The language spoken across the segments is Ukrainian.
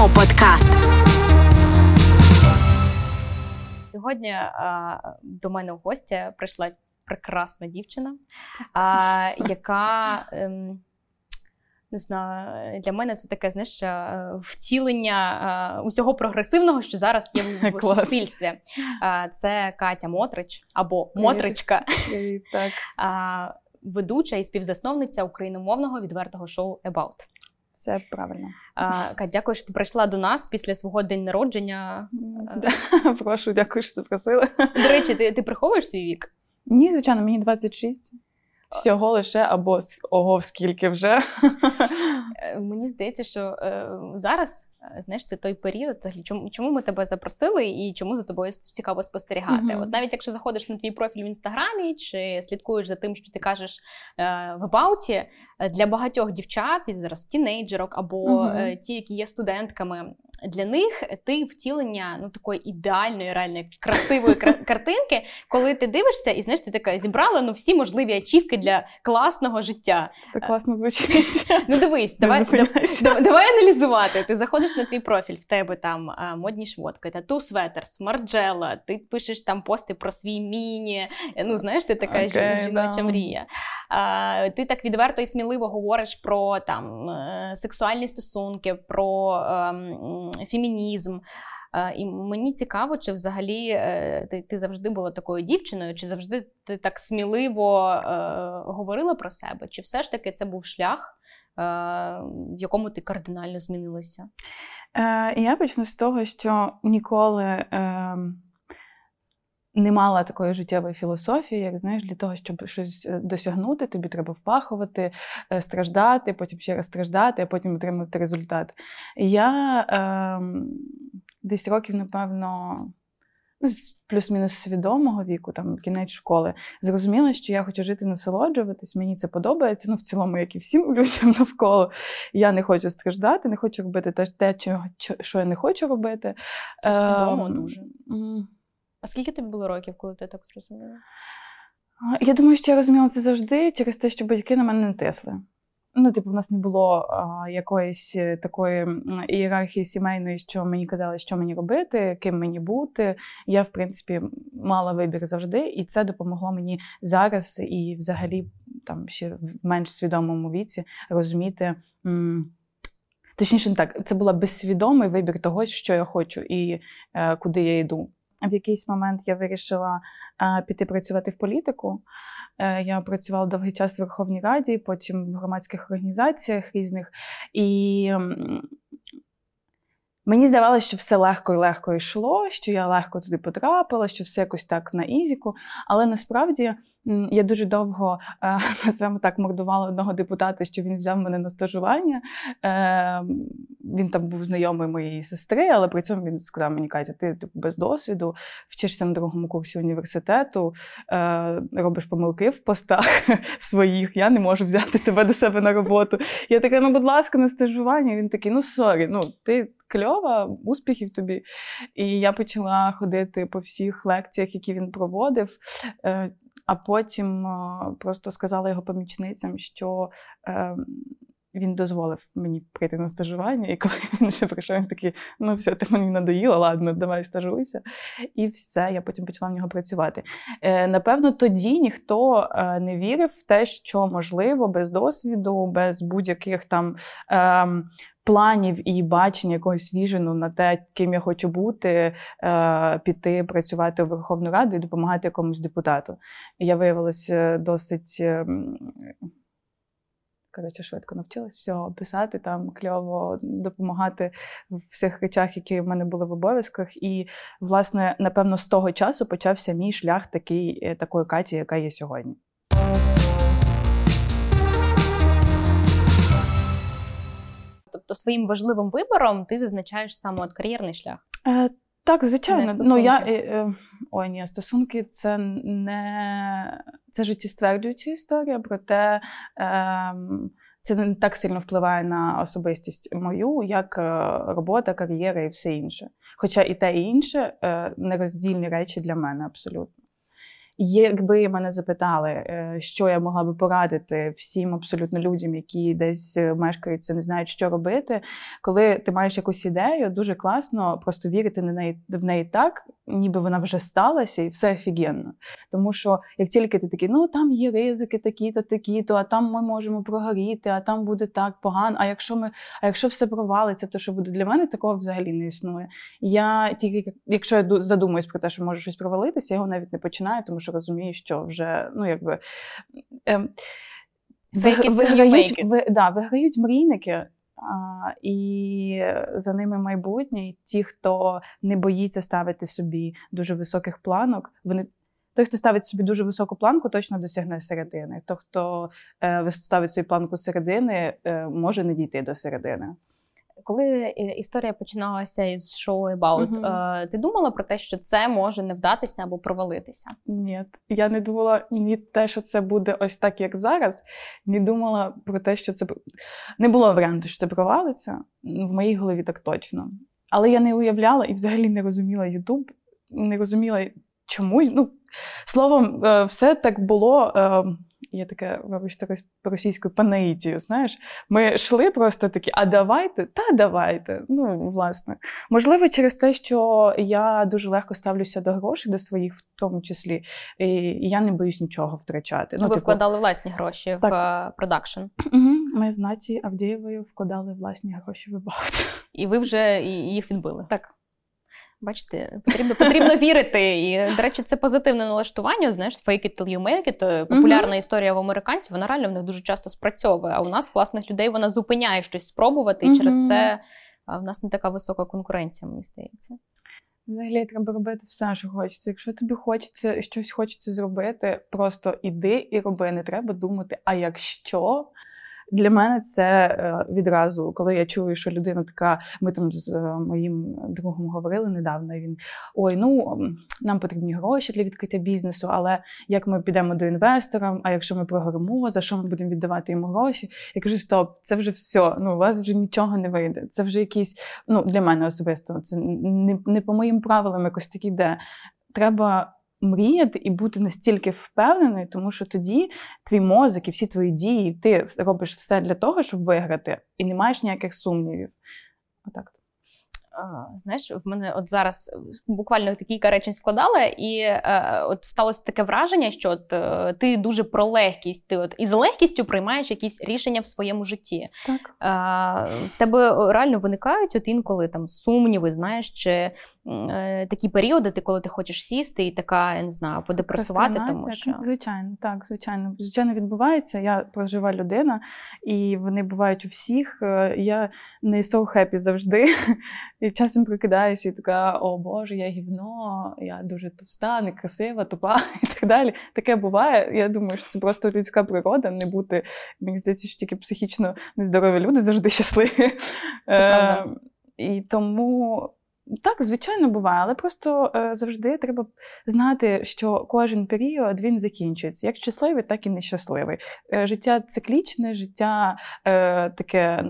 Мамо подкаст. Сьогодні а, до мене в гості прийшла прекрасна дівчина, а, яка. Ем, не знаю, для мене це таке знаєш, е, втілення е, усього прогресивного, що зараз є в суспільстві. Е, Це Катя Мотрич або Мотричка, так, е, ведуча і співзасновниця україномовного відвертого шоу About. Все правильно. Е, Кать, дякую, що ти прийшла до нас після свого день народження. Прошу, дякую, що запросили. До речі, ти, ти приховуєш свій вік? Ні, звичайно, мені 26. Всього лише або ого, скільки вже. Е, Мені здається, що е, зараз е, знаєш, це той період. Взагалі, чому, чому ми тебе запросили і чому за тобою цікаво спостерігати? Мгм. От навіть якщо заходиш на твій профіль в інстаграмі чи слідкуєш за тим, що ти кажеш е, в Абауті, е, для багатьох дівчат, і зараз тінейджерок або Мгм. е, ті, які є студентками. Для них ти втілення ну такої ідеальної, реальної красивої кра- картинки, коли ти дивишся, і знаєш, ти така зібрала ну всі можливі ачівки для класного життя. Це так класно звучить. Ну дивись, давай, давай, давай аналізувати. Ти заходиш на твій профіль, в тебе там а, модні шмотки, тату светерс, марджела, ти пишеш там пости про свій міні. е, Ну, знаєш, це така жі- жіноча мрія. А, ти так відверто і сміливо говориш про там е, сексуальні стосунки, про ем, фемінізм. І мені цікаво, чи взагалі е, ти, ти завжди була такою дівчиною, чи завжди ти так сміливо е, говорила про себе? Чи все ж таки це був шлях, е, в якому ти кардинально змінилася? Е, я почну з того, що ніколи е, не мала такої життєвої філософії, як знаєш, для того, щоб щось е, досягнути, тобі треба впахувати, е, страждати, потім ще раз страждати, а потім отримати результат. Я е, десь років, напевно. Ну, плюс-мінус свідомого віку, там кінець школи, зрозуміла, що я хочу жити, насолоджуватись, мені це подобається. Ну, в цілому, як і всім людям навколо. Я не хочу страждати, не хочу робити те, те що я не хочу робити. Це свідомо Ем, дуже. А скільки тобі було років, коли ти так зрозуміла? Я думаю, що я розуміла це завжди через те, що батьки на мене не тисли. Ну, типу, в нас не було а, якоїсь е, такої ієрархії сімейної, що мені казали, що мені робити, ким мені бути. Я, в принципі, мала вибір завжди, і це допомогло мені зараз і взагалі там ще в менш свідомому віці розуміти. м, Точніше, не так, це був безсвідомий вибір того, що я хочу і е, куди я йду. В якийсь момент я вирішила е, піти працювати в політику. Е, Я працювала довгий час в Верховній Раді, потім в громадських організаціях різних. І мені здавалося, що все легко і легко йшло, що я легко туди потрапила, що все якось так на ізіку. Але насправді я дуже довго, е, назвемо так, мордувала одного депутата, що він взяв мене на стажування. Е, Він там був знайомий моєї сестри, але при цьому він сказав мені, Катя, ти типу, без досвіду, вчишся на другому курсі університету, е, робиш помилки в постах своїх, я не можу взяти тебе до себе на роботу. Я така, ну, будь ласка, на стажування. Він такий, ну sorry, ну ти кльова, успіхів тобі. І я почала ходити по всіх лекціях, які він проводив. А потім е, просто сказала його помічницям, що е, він дозволив мені прийти на стажування, і коли він вже прийшов, він такий, ну все, ти мені надоїла, ладно, давай стажуйся. І все, я потім почала в нього працювати. Е, Напевно, тоді ніхто е, не вірив в те, що можливо без досвіду, без будь-яких там. ем, Планів і бачення якогось віжену на те, ким я хочу бути, е, піти працювати в Верховну Раду і допомагати якомусь депутату. І я виявилася досить ем, коротше, швидко навчилась всього писати, там кльово допомагати в всіх речах, які в мене були в обов'язках. І, власне, напевно, з того часу почався мій шлях такий, е, такої Каті, яка є сьогодні. Тобто своїм важливим вибором ти зазначаєш саме от кар'єрний шлях. Е, так, звичайно. Ну, я, е, е, ой, ні, стосунки це не це життєстверджуюча історія, проте е, це не так сильно впливає на особистість мою, як е, робота, кар'єра і все інше. Хоча і те, і інше е, нероздільні речі для мене абсолютно. Якби мене запитали, е, що я могла би порадити всім абсолютно людям, які десь мешкаються, не знають, що робити. Коли ти маєш якусь ідею, дуже класно просто вірити в неї в неї так, ніби вона вже сталася, і все офігенно. Тому що як тільки ти такий, ну там є ризики, такі-то, такі-то, а там ми можемо прогоріти, а там буде так погано. А якщо ми, а якщо все провалиться, то що буде для мене такого взагалі не існує. Я тільки, якщо я задумуюсь про те, що може щось провалитися, я його навіть не починаю, тому що розумію, що вже ну якби. Ем, виграють, ви, да, виграють мрійники, а, і за ними майбутнє. І ті, хто не боїться ставити собі дуже високих планок, вони. Той, хто ставить собі дуже високу планку, точно досягне середини. Той, хто е, ставить собі планку середини, е, може не дійти до середини. Коли е, історія починалася із шоу About, uh-huh. ти думала про те, що це може не вдатися або провалитися? Ні, я не думала ні те, що це буде ось так, як зараз, ні думала про те, що це не було варіанту, що це провалиться. В моїй голові так точно. Але я не уявляла і взагалі не розуміла Ютуб, не розуміла чому. Ну, Словом, е, все так було. Є таке, вибачте, російською панаїтію, знаєш. Ми йшли просто такі, а давайте, та давайте. Ну, власне. Можливо, через те, що я дуже легко ставлюся до грошей, до своїх, в тому числі, і я не боюсь нічого втрачати. Ну, Ви типу... вкладали власні гроші так. в е, продакшн. Угу. Ми з Наті Авдієвою вкладали власні гроші в багато. І ви вже їх відбили? Так. Бачите, потрібно потрібно вірити. І, до речі, це позитивне налаштування. Знаєш, fake it till you make it. Популярна uh-huh. історія в американців, вона реально в них дуже часто спрацьовує. А у нас класних людей вона зупиняє щось спробувати, і uh-huh. через це в нас не така висока конкуренція, мені здається. Взагалі треба робити все, що хочеться. Якщо тобі хочеться щось хочеться зробити, просто іди і роби. Не треба думати, а якщо. Для мене це е, відразу, коли я чую, що людина така, ми там з е, моїм другом говорили недавно. Він ой, ну нам потрібні гроші для відкриття бізнесу, але як ми підемо до інвестора, а якщо ми прогоримо, за що ми будемо віддавати йому гроші? Я кажу, стоп, це вже все. Ну, у вас вже нічого не вийде. Це вже якісь, ну для мене особисто, це не, не по моїм правилам якось такі йде. Треба мріяти і бути настільки впевненою, тому що тоді твій мозок і всі твої дії, ти робиш все для того, щоб виграти, і не маєш ніяких сумнівів. Отак. Знаєш, в мене от зараз буквально кілька речень складала, і е, от сталося таке враження, що от е, ти дуже про легкість, ти от із легкістю приймаєш якісь рішення в своєму житті. Так. Е, в тебе реально виникають от інколи там сумніви, знаєш, чи е, такі періоди, ти коли ти хочеш сісти і така, я не знаю, подепресувати. тому що... Звичайно, так, звичайно. Звичайно, відбувається. Я прожива людина, і вони бувають у всіх. Е, я не so happy завжди. І часом прокидаюся і така, о Боже, я гівно, я дуже товста, некрасива, тупа і так далі. Таке буває. Я думаю, що це просто людська природа, не бути. Мені здається, що тільки психічно нездорові люди завжди щасливі. Це. Е, І тому. Так, звичайно, буває, але просто е, завжди треба знати, що кожен період він закінчується. Як щасливий, так і нещасливий. Е, життя циклічне, життя е, таке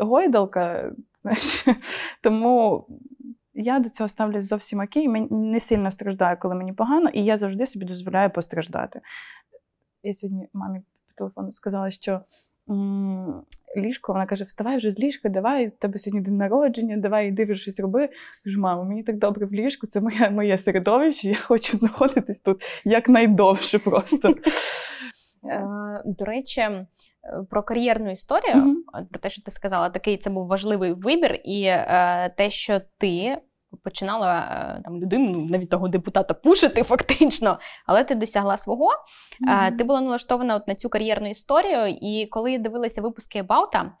гойдалка, Знаєш. Тому я до цього ставлюсь зовсім окей. Мені не сильно страждаю, коли мені погано, і я завжди собі дозволяю постраждати. Я сьогодні мамі по телефону сказала, що ліжко, вона каже: Вставай вже з ліжка, давай, у тебе сьогодні день народження, давай іди вже щось роби. Кажу, мамо, мені так добре в ліжку, це моє моє середовище, я хочу знаходитись тут якнайдовше просто. Е, до речі, про кар'єрну історію, mm-hmm. про те, що ти сказала, такий це був важливий вибір, і е, те, що ти починала е, там людину, навіть того депутата, пушити фактично, але ти досягла свого. Mm-hmm. Ти була налаштована от на цю кар'єрну історію. І коли я дивилася випуски Баута,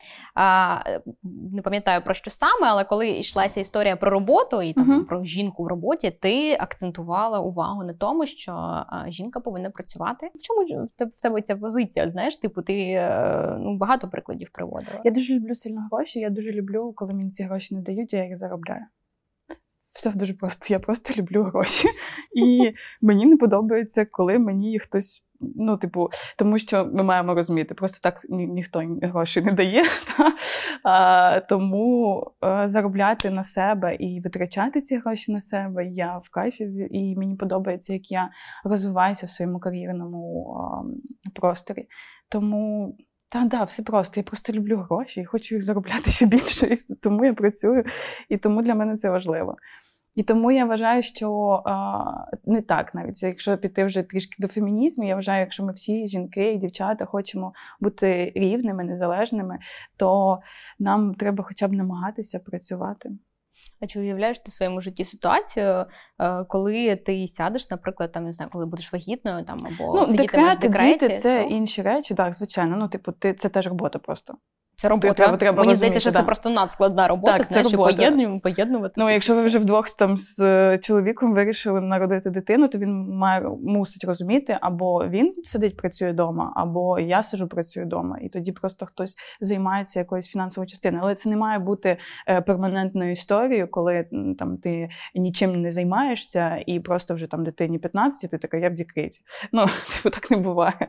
не пам'ятаю про що саме, але коли йшлася історія про роботу і там mm-hmm. про жінку в роботі, ти акцентувала увагу на тому, що жінка повинна працювати. В чому в тебе ця позиція? Знаєш, типу, ти е, ну, багато прикладів приводила. Я дуже люблю сильно гроші. Я дуже люблю, коли мені ці гроші не дають, я їх заробляю все дуже просто. Я просто люблю гроші. І мені не подобається, коли мені хтось ну, типу, тому що ми маємо розуміти, просто так ні, ніхто гроші не дає. Та? А, Тому а, заробляти на себе і витрачати ці гроші на себе я в кайфі, і мені подобається, як я розвиваюся в своєму кар'єрному а, просторі. Тому. Та да, все просто. Я просто люблю гроші і хочу їх заробляти ще більше, і тому я працюю, і тому для мене це важливо. І тому я вважаю, що не так навіть, якщо піти вже трішки до фемінізму, я вважаю, якщо ми всі жінки і дівчата хочемо бути рівними, незалежними, то нам треба хоча б намагатися працювати. А чи уявляєш ти в своєму житті ситуацію, е, коли ти сядеш, наприклад, там не знаю, коли будеш вагітною там або ну, декрет, в декреті, діти це то... інші речі, так, звичайно. Ну, типу, ти це теж робота просто. Це робота. Треба, треба Мені здається, що да. це просто надскладна робота. Так, це робота. Поєднуємо, поєднувати. Ну, якщо ви вже вдвох там з чоловіком вирішили народити дитину, то він має мусить розуміти, або він сидить, працює вдома, або я сижу, працюю вдома. І тоді просто хтось займається якоюсь фінансовою частиною. Але це не має бути е, перманентною історією, коли там ти нічим не займаєшся, і просто вже там дитині 15, ти така, я в декреті. Ну, типу, так не буває.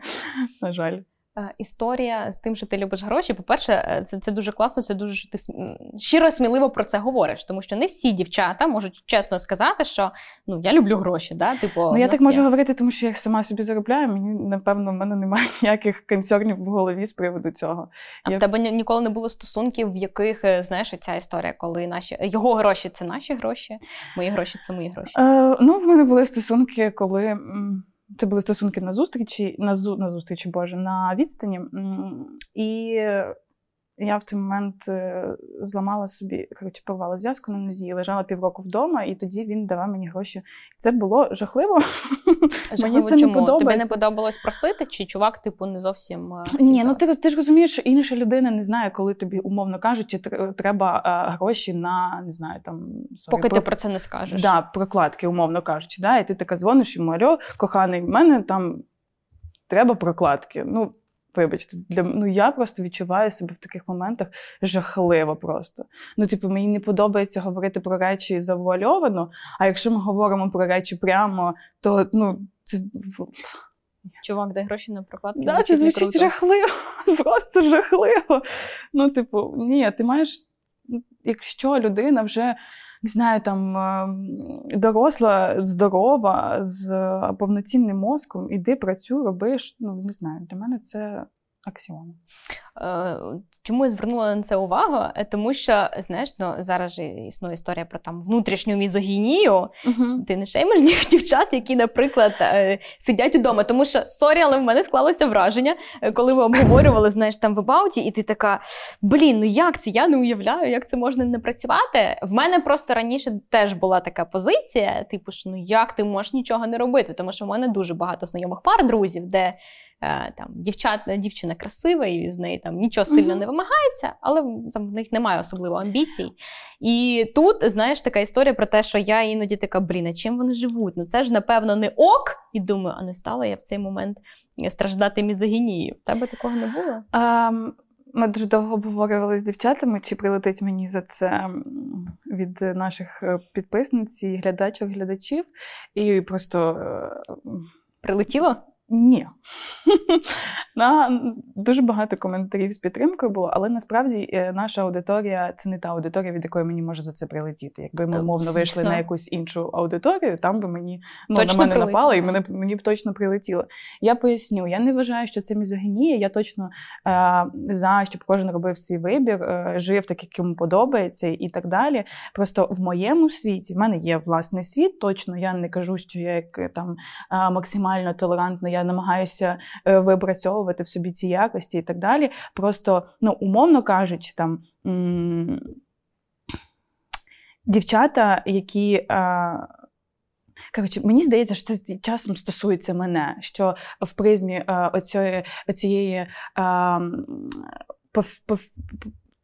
На жаль. Е, історія з тим, що ти любиш гроші. По-перше, е, це це дуже класно, це дуже ти щиро сміливо про це говориш, тому що не всі дівчата можуть чесно сказати, що ну я люблю гроші. Да? Типу, ну я так є. можу говорити, тому що я сама собі заробляю. Мені напевно в мене немає ніяких концернів в голові з приводу цього. А я... в тебе ніколи не було стосунків, в яких е, знаєш ця історія, коли наші його гроші це наші гроші, мої гроші це мої гроші. Е, Ну в мене були стосунки, коли. Це були стосунки на зустрічі, на зу, на зустрічі Боже, на відстані. І я в той момент е, зламала собі, коротше, порвала зв'язку на нозі, лежала півроку вдома, і тоді він давав мені гроші. Це було жахливо. Мені це чому? не подобається. Тобі не подобалось просити, чи чувак, типу, не зовсім. Е, Ні, ну ти ти ж розумієш, що інша людина не знає, коли тобі, умовно кажучи, треба гроші на не знаю, там sorry, поки про... ти про це не скажеш. Да, прокладки, умовно кажучи. Да, І ти така дзвониш йому, альо, коханий, в мене там треба прокладки. Ну, Вибачте, для ну я просто відчуваю себе в таких моментах жахливо просто. Ну, типу, мені не подобається говорити про речі завуальовано, а якщо ми говоримо про речі прямо, то ну це. Чувак, дай гроші на прокладки. Да, це звучить круто. жахливо, просто жахливо. Ну, типу, ні, ти маєш, якщо людина вже не знаю, там ем, доросла, здорова, з повноцінним мозком, іди працюй, робиш. Ну, не знаю, для мене це аксіома. Е, чому я звернула на це увагу? Е, тому що, знаєш, ну, зараз же існує історія про там внутрішню мізогінію. Uh-huh. Ти не shame иш дівчат, які, наприклад, е, сидять удома. Тому що, sorry, але в мене склалося враження, коли ви обговорювали, знаєш, там в Абауті, і ти така: блін, ну як це? Я не уявляю, як це можна не працювати. В мене просто раніше теж була така позиція: типу, що ну як ти можеш нічого не робити? Тому що в мене дуже багато знайомих пар друзів, де там дівчата, дівчина красива, і з неї там нічого сильно не вимагається, але там в них немає особливо амбіцій. І тут, знаєш, така історія про те, що я іноді така, блін, а чим вони живуть? Ну це ж, напевно, не ок. І думаю, а не стала я в цей момент страждати мізогінією. В тебе такого не було? Um... Ми дуже довго обговорювали з дівчатами, чи прилетить мені за це від наших е, підписниць і глядачів, глядачів. І просто е, прилетіло? Ні. На Дуже багато коментарів з підтримкою було, але насправді е, наша аудиторія це не та аудиторія, від якої мені може за це прилетіти. Якби ми умовно вийшли на якусь іншу аудиторію, там би мені ну, на мене напали і мене, мені б точно прилетіло. Я поясню, я не вважаю, що це мізогінія. Я точно е, за щоб кожен робив свій вибір, е, жив так, як йому подобається, і так далі. Просто в моєму світі в мене є власний світ. Точно я не кажу, що я як е, там е, максимально толерантна я намагаюся е, випрацьовувати в собі ці якості і так далі. Просто, ну, умовно кажучи, там. Дівчата, які. Коротше, мені здається, що це часом стосується мене, що в призмі оцієї, оцієї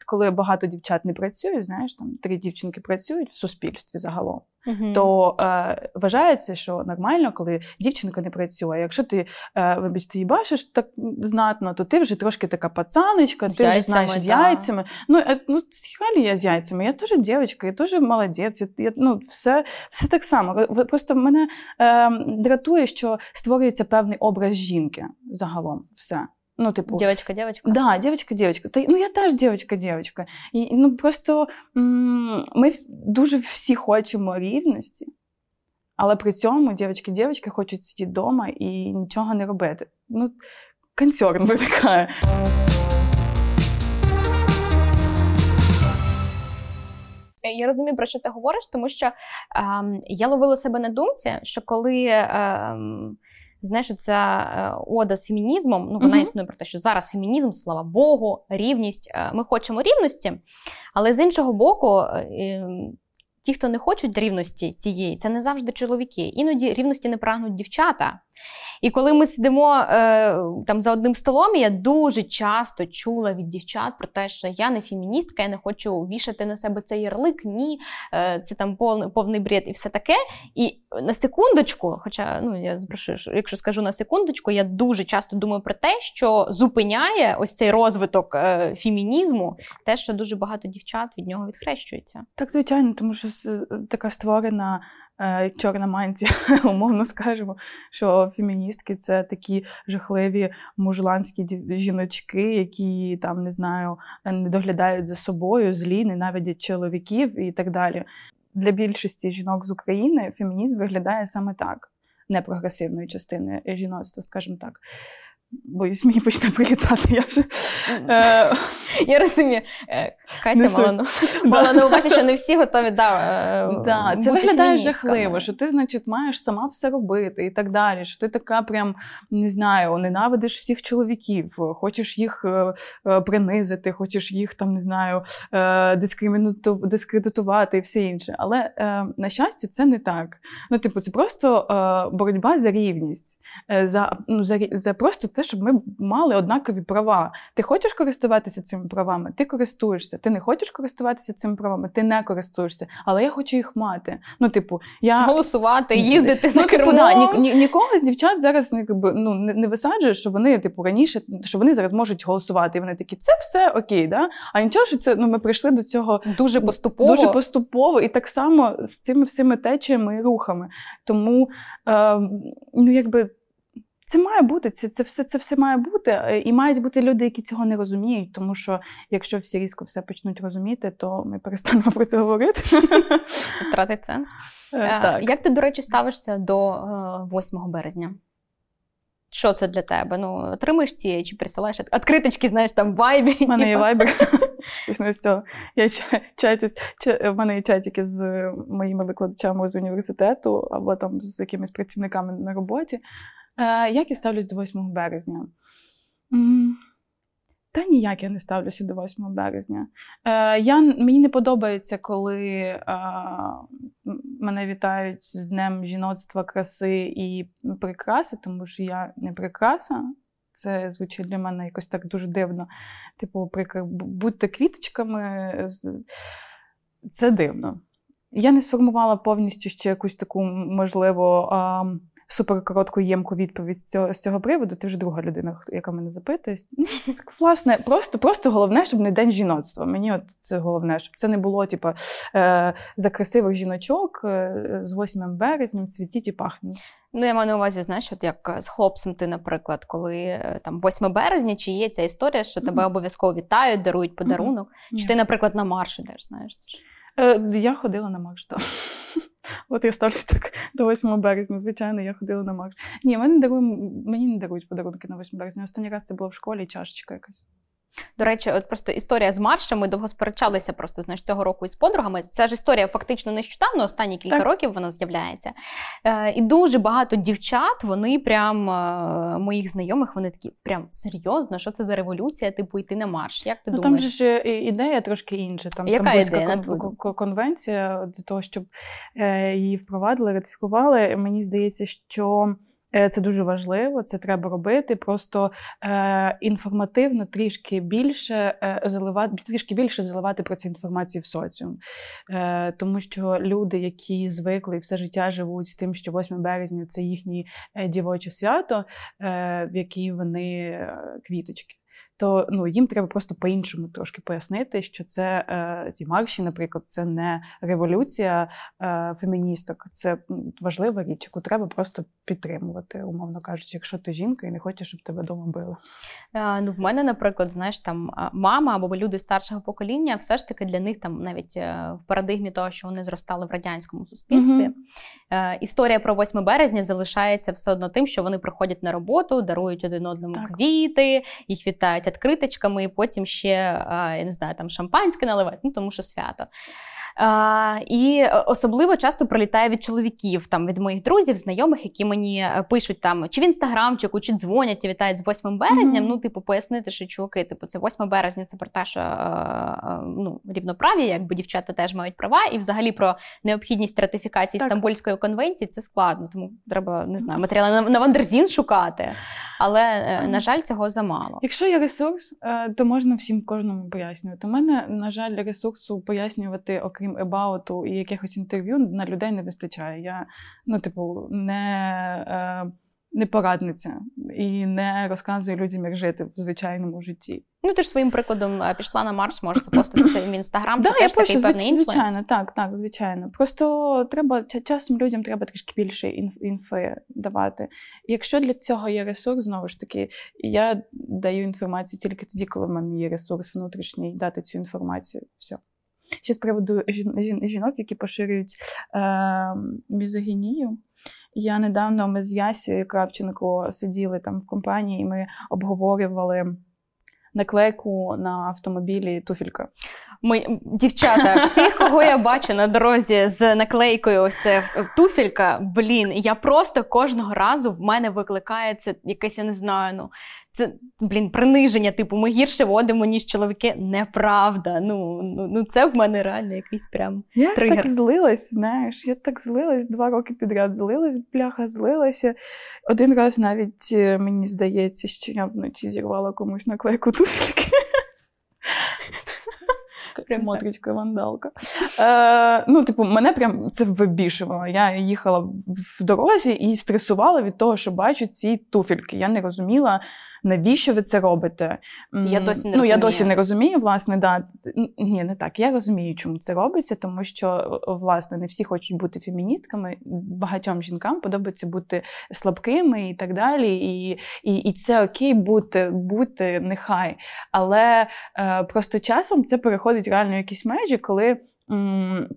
коли багато дівчат не працюють, знаєш, там три дівчинки працюють в суспільстві загалом, uh то е, вважається, що нормально, коли дівчинка не працює. А якщо ти е, вибачте, її бачиш так знатно, то ти вже трошки така пацаночка, ти вже знаєш з яйцями. Ну, е, ну халі я з яйцями, я теж дівчинка, я теж молодець. Я, ну, все все так само. Просто мене е, дратує, що створюється певний образ жінки загалом. все. Ну, типу, Дівчинка, дівчинка? Да, дівчинка, дівчинка. Та, ну, я теж дівчинка, дівчинка. І, ну, просто м- ми дуже всі хочемо рівності, але при цьому дівчатки хочуть сидіти вдома і нічого не робити. Ну, консерн виникає. Я розумію, про що ти говориш, тому що ем, я ловила себе на думці, що коли. Ем, знаєш, ця е, ода з фемінізмом, ну вона uh-huh. існує про те, що зараз фемінізм, слава Богу, рівність. Е, ми хочемо рівності, але з іншого боку, е, ті, хто не хочуть рівності цієї, це не завжди чоловіки. Іноді рівності не прагнуть дівчата. І коли ми сидимо е, там за одним столом, я дуже часто чула від дівчат про те, що я не феміністка, я не хочу вішати на себе цей ярлик, ні, е, це там повний, повний бред і все таке. І на секундочку, хоча ну я зброшу, якщо скажу на секундочку, я дуже часто думаю про те, що зупиняє ось цей розвиток е, фемінізму, те, що дуже багато дівчат від нього відхрещується. Так, звичайно, тому що така створена чорна мантія, умовно скажемо, що феміністки це такі жахливі мужланські жіночки, які там не знаю, не доглядають за собою, злі, ненавидять чоловіків і так далі. Для більшості жінок з України фемінізм виглядає саме так, непрогресивної частини жіноцтва, скажімо так. Боюсь, мені почне прилітати. Я вже... Е... Я розумію. Е, Катя мала, на... увазі, що не всі готові да, е, да, Це виглядає жахливо, що ти, значить, маєш сама все робити і так далі. Що ти така прям не знаю, ненавидиш всіх чоловіків, хочеш їх принизити, хочеш їх там не знаю, дискредитувати і все інше. Але на щастя, це не так. Ну, типу, це просто боротьба за рівність, за ну, за, за просто те, щоб ми мали однакові права. Ти хочеш користуватися цими правами? Ти користуєшся. Ти не хочеш користуватися цими правами, ти не користуєшся. Але я хочу їх мати. Ну, типу, я голосувати, їздити ну, за типу, да, ні, ні, нікого з дівчат зараз ну, не, не висаджує, що вони, типу, раніше, що вони зараз можуть голосувати. І вони такі, це все окей, да? А нічого, що це ну, ми прийшли до цього дуже поступово. Дуже поступово, і так само з цими всіми течіями і рухами. Тому е, ну, якби. Це має бути, це це, все це все має бути. Е, і мають бути люди, які цього не розуміють. Тому що якщо всі різко все почнуть розуміти, то ми перестанемо про це говорити. Втратить сенс. Е, так. Як ти, до речі, ставишся до 8 е, березня? Що це для тебе? Ну, отримуєш ці чи присилаєш відкриточки, знаєш, там вайбі. У мене є вайбер. Я чатюсь, в мене є чатики з моїми викладачами з університету або там з якимись працівниками на роботі. Е, як я ставлюсь до 8 березня? Та ніяк я не ставлюся до 8 березня. Е, я, Мені не подобається, коли е, мене вітають з Днем жіноцтва, краси і прикраси, тому що я не прикраса. Це звучить для мене якось так дуже дивно. Типу, будьте квіточками. Це дивно. Я не сформувала повністю ще якусь таку можливо суперкоротку ємку відповідь з цього з цього приводу. Ти вже друга людина, яка мене запитує. Так, Власне, просто просто головне, щоб не день жіноцтва. Мені от це головне, щоб це не було, типу, е, за красивих жіночок е, з 8 березня, цвітіть і пахнуть. Ну, я маю на увазі, знаєш, от як з хлопцем ти, наприклад, коли е, там 8 березня, чи є ця історія, що тебе mm-hmm. обов'язково вітають, дарують подарунок. Mm-hmm. Чи ти, наприклад, на марш ідеш, знаєш? Е, Я ходила на марш, так. От я ставлюсь так до 8 березня. Звичайно, я ходила на марш. Ні, мені не дарують подарунки на 8 березня. Останній раз це було в школі чашечка якась. До речі, от просто історія з маршем, ми довго сперечалися просто знаєш, цього року із подругами. Ця ж історія фактично нещодавно, останні кілька так. років вона з'являється. Е, І дуже багато дівчат, вони прям е, моїх знайомих, вони такі прям серйозно, що це за революція, типу йти на марш. Як ти ну, думаєш? Там же ж ідея трошки інша. Там Яка ідея? Кон- конвенція для того, щоб е, її впровадили, ратифікували. Мені здається, що Е, це дуже важливо, це треба робити. Просто е, інформативно трішки більше е, заливати, трішки більше заливати про цю інформацію в соціум. Е, Тому що люди, які звикли все життя живуть з тим, що 8 березня це їхнє е, дівоче свято, е, в якій вони е, квіточки то ну, їм треба просто по-іншому трошки пояснити, що це е, ті марші, наприклад, це не революція е, феміністок, це важлива річ, яку треба просто підтримувати, умовно кажучи, якщо ти жінка і не хочеш, щоб тебе вдома били. Е, ну, в мене, наприклад, знаєш, там мама або люди старшого покоління, все ж таки для них там навіть е, в парадигмі того, що вони зростали в радянському суспільстві. Mm-hmm. Е, історія про 8 березня залишається все одно тим, що вони приходять на роботу, дарують один одному так. квіти, їх вітають відкриточками, і потім ще я не знаю, там шампанське наливати, ну тому що свято. А, І особливо часто прилітає від чоловіків, там від моїх друзів, знайомих, які мені е, пишуть там чи в інстаграмчику, чи дзвонять і вітають з 8 березня. Mm-hmm. Ну, типу, пояснити, що чуваки, типу, це 8 березня, це про те, що е, е, ну, рівноправі, якби дівчата теж мають права, і взагалі про необхідність ратифікації так. Стамбульської конвенції це складно, тому треба не знаю, матеріали на, на Вандерзін шукати. Але на жаль, цього замало. Якщо є ресурс, то можна всім кожному пояснювати. У мене на жаль, ресурсу пояснювати окрім крім ебауту і якихось інтерв'ю, на людей не вистачає. Я, ну, типу, не е, не порадниця і не розказую людям, як жити в звичайному житті. Ну, ти ж своїм прикладом е, пішла на марш, можеш запостити це в інстаграм. Так, я пишу, звичайно, так, так, звичайно. Просто треба часом людям треба трішки більше інфи давати. Якщо для цього є ресурс, знову ж таки, я даю інформацію тільки тоді, коли в мене є ресурс внутрішній дати цю інформацію. Все. Ще з приводу жінок, які поширюють е, мізогінію. Я недавно ми з Ясією Кравченко сиділи там в компанії, і ми обговорювали наклейку на автомобілі туфілька. Ми, Дівчата, всіх, кого я бачу на дорозі з наклейкою, ось це туфелька, блін, я просто кожного разу в мене викликає це якесь, я не знаю, ну це блін, приниження, типу, ми гірше водимо, ніж чоловіки. Неправда. Ну ну, ну це в мене реально якийсь прям. Я тригер. так злилась, знаєш, я так злилась, два роки підряд злилась, бляха, злилася. Один раз навіть е, мені здається, що я вночі зірвала комусь наклейку туфельки. Прям мотрічка вандалка. Е, Ну, типу, мене прям це вибішувало. Я їхала в дорозі і стресувала від того, що бачу ці туфельки. Я не розуміла, навіщо ви це робите? Я досі не ну, розумію. я досі не розумію, власне, да. Ні, не так. Я розумію, чому це робиться, тому що, власне, не всі хочуть бути феміністками. Багатьом жінкам подобається бути слабкими і так далі. І і, і це окей бути, бути нехай. Але е, просто часом це переходить реально якісь межі, коли м,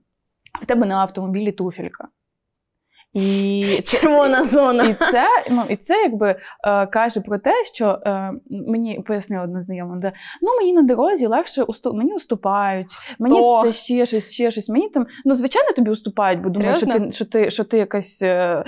в тебе на автомобілі туфелька. І червона зона. І це ну, і це якби е, каже про те, що е, мені пояснила одна знайома, де ну мені на дорозі легше уступ, мені уступають, мені То. це ще щось, ще щось. Мені там, ну звичайно, тобі уступають, бо думають, що ти що ти, що ти якась е,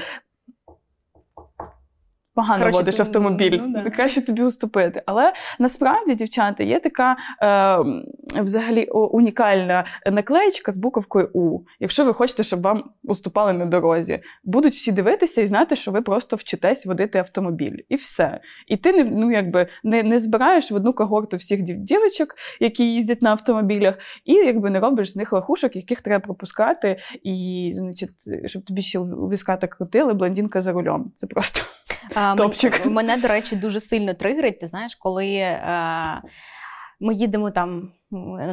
погано Короче, водиш автомобіль, ну, да. краще тобі уступити. Але насправді, дівчата, є така е, взагалі унікальна наклеєчка з буковкою У. Якщо ви хочете, щоб вам уступали на дорозі, будуть всі дивитися і знати, що ви просто вчитесь водити автомобіль. І все. І ти не ну, якби, не не збираєш в одну когорту всіх дівчаток, які їздять на автомобілях, і якби не робиш з них лахушок, яких треба пропускати, і значить, щоб тобі ще так крутили, блондинка за рулем. Це просто. Топчик. Мене, до речі, дуже сильно тригерить, ти знаєш, коли е, ми їдемо там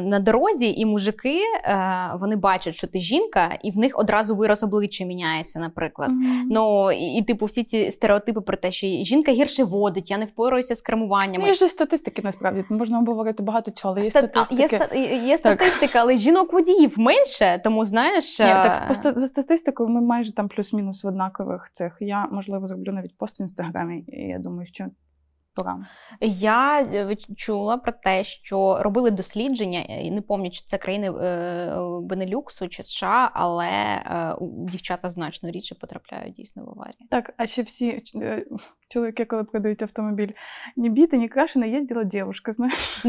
на дорозі, і мужики е, вони бачать, що ти жінка, і в них одразу вираз обличчя міняється, наприклад. Mm-hmm. Ну і, і, типу, всі ці стереотипи про те, що жінка гірше водить, я не впораюся з кермуванням. Ну, є ж статистики насправді можна обговорити багато чого. але Є Стат... статистики. Є, є статистика, але жінок водіїв менше, тому знаєш. Ні, так е, за статистикою ми майже там плюс-мінус в однакових цих. Я можливо зроблю навіть пост в інстаграмі. і Я думаю, що програм? Я е, чула про те, що робили дослідження, і не пам'ятаю, чи це країни е, Бенелюксу чи США, але е, дівчата значно рідше потрапляють дійсно в аварії. Так, а ще всі чоловіки, коли продають автомобіль, ні біти, ні крашена, їздила дівчинка, знаєш?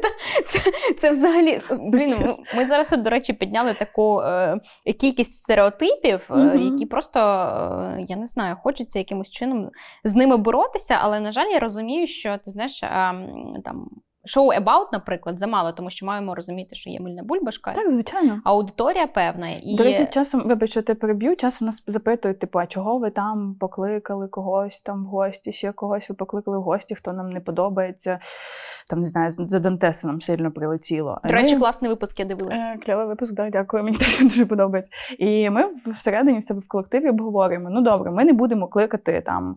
Це це взагалі блін. Ми зараз, до речі, підняли таку е, кількість стереотипів, е, які просто е, я не знаю, хочеться якимось чином з ними боротися, але на жаль, я розумію, що ти знаєш, е, там. Шоу About, наприклад, замало, тому що маємо розуміти, що є мильна бульбашка. Так, звичайно. Аудиторія певна. І... До речі, часом, вибач, що ти переб'ю, часом нас запитують, типу, а чого ви там покликали когось там в гості, ще когось ви покликали в гості, хто нам не подобається. Там, не знаю, за Дантеса нам сильно прилетіло. До речі, ми... класний випуск, я дивилася. Е, кльовий випуск, да, дякую, мені теж дуже подобається. І ми всередині в себе в колективі обговорюємо: ну добре, ми не будемо кликати там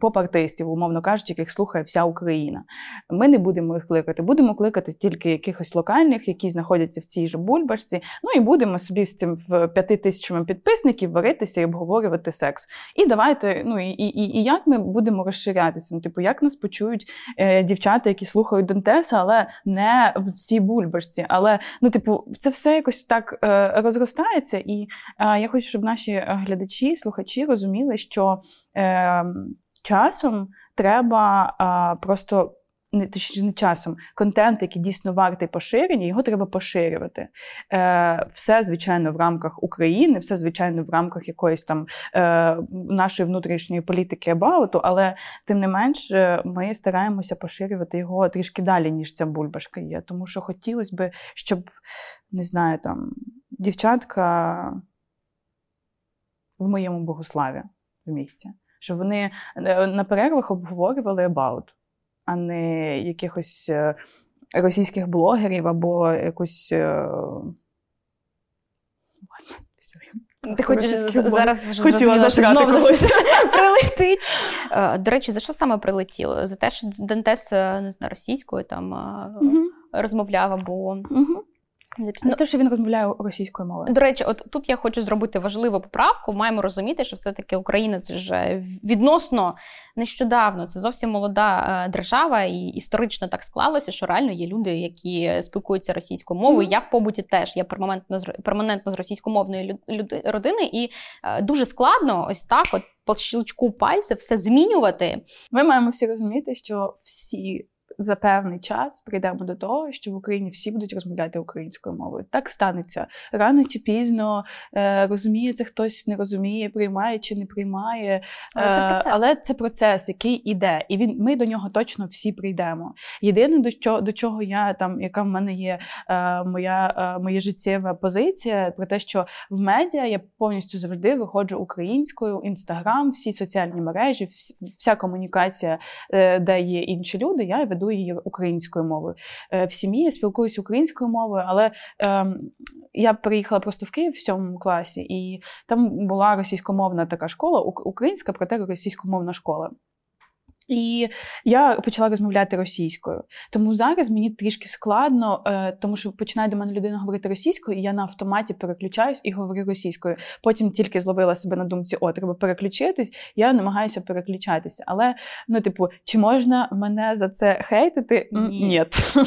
поп-артистів, умовно кажучи, яких слухає вся Україна. Ми не будемо їх кликати. Будемо кликати тільки якихось локальних, які знаходяться в цій же бульбашці. Ну і будемо собі з цим в п'яти тисячами підписників варитися і обговорювати секс. І давайте, ну і і, і як ми будемо розширятися? Ну, типу, як нас почують е, дівчата, які слухають Донтеса, але не в цій бульбашці. Але ну, типу, це все якось так е, розростається. І е, я хочу, щоб наші глядачі, слухачі розуміли, що е, часом треба е, просто не точніше не часом, контент, який дійсно вартий поширення, його треба поширювати. Е, Все, звичайно, в рамках України, все, звичайно, в рамках якоїсь там е, нашої внутрішньої політики абауту, але тим не менш е, ми стараємося поширювати його трішки далі, ніж ця бульбашка є. Тому що хотілося б, щоб не знаю, там дівчатка в моєму богославі в місті. Щоб вони е, на перервах обговорювали абаут а не якихось е, російських блогерів або якусь. Е, ти хочеш зараз вже знову щось прилетить. Е, до речі, за що саме прилетіло? За те, що Дантес не знаю, російською там розмовляв або. За те, що він розмовляє російською мовою. До речі, от тут я хочу зробити важливу поправку. Маємо розуміти, що все-таки Україна це ж відносно нещодавно. Це зовсім молода е, держава, і історично так склалося, що реально є люди, які спілкуються російською мовою. Mm-hmm. Я в побуті теж я перманентно перманентно з російськомовної люди, родини, і е, дуже складно ось так, от по щелчку пальця все змінювати. Ми маємо всі розуміти, що всі за певний час прийдемо до того, що в Україні всі будуть розмовляти українською мовою. Так станеться рано чи пізно. Е, розуміє це хтось не розуміє, приймає чи не приймає. Але це процес, але це процес який іде, і він ми до нього точно всі прийдемо. Єдине до чого до чого я там, яка в мене є е, моя е, моя життєва позиція, про те, що в медіа я повністю завжди виходжу українською, інстаграм, всі соціальні мережі, вся комунікація, де є інші люди, я веду веду її українською мовою. Е, в сім'ї я спілкуюся українською мовою, але е, я приїхала просто в Київ в сьомому класі, і там була російськомовна така школа, українська, проте російськомовна школа. І я почала розмовляти російською. Тому зараз мені трішки складно, е, тому що починає до мене людина говорити російською, і я на автоматі переключаюсь і говорю російською. Потім тільки зловила себе на думці, о, треба переключитись. Я намагаюся переключатися. Але ну, типу, чи можна мене за це хейтити? Ні, Ні.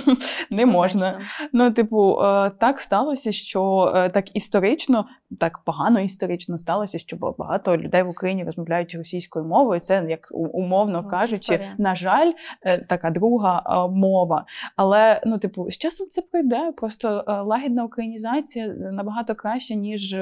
не можна. Ну, типу, е, так сталося, що е, так історично, так погано історично сталося, що багато людей в Україні розмовляють російською мовою. Це як умовно кажучи, історія. на жаль, е, така друга е, мова. Але ну, типу, з часом це пройде. Просто е, лагідна українізація набагато краще, ніж.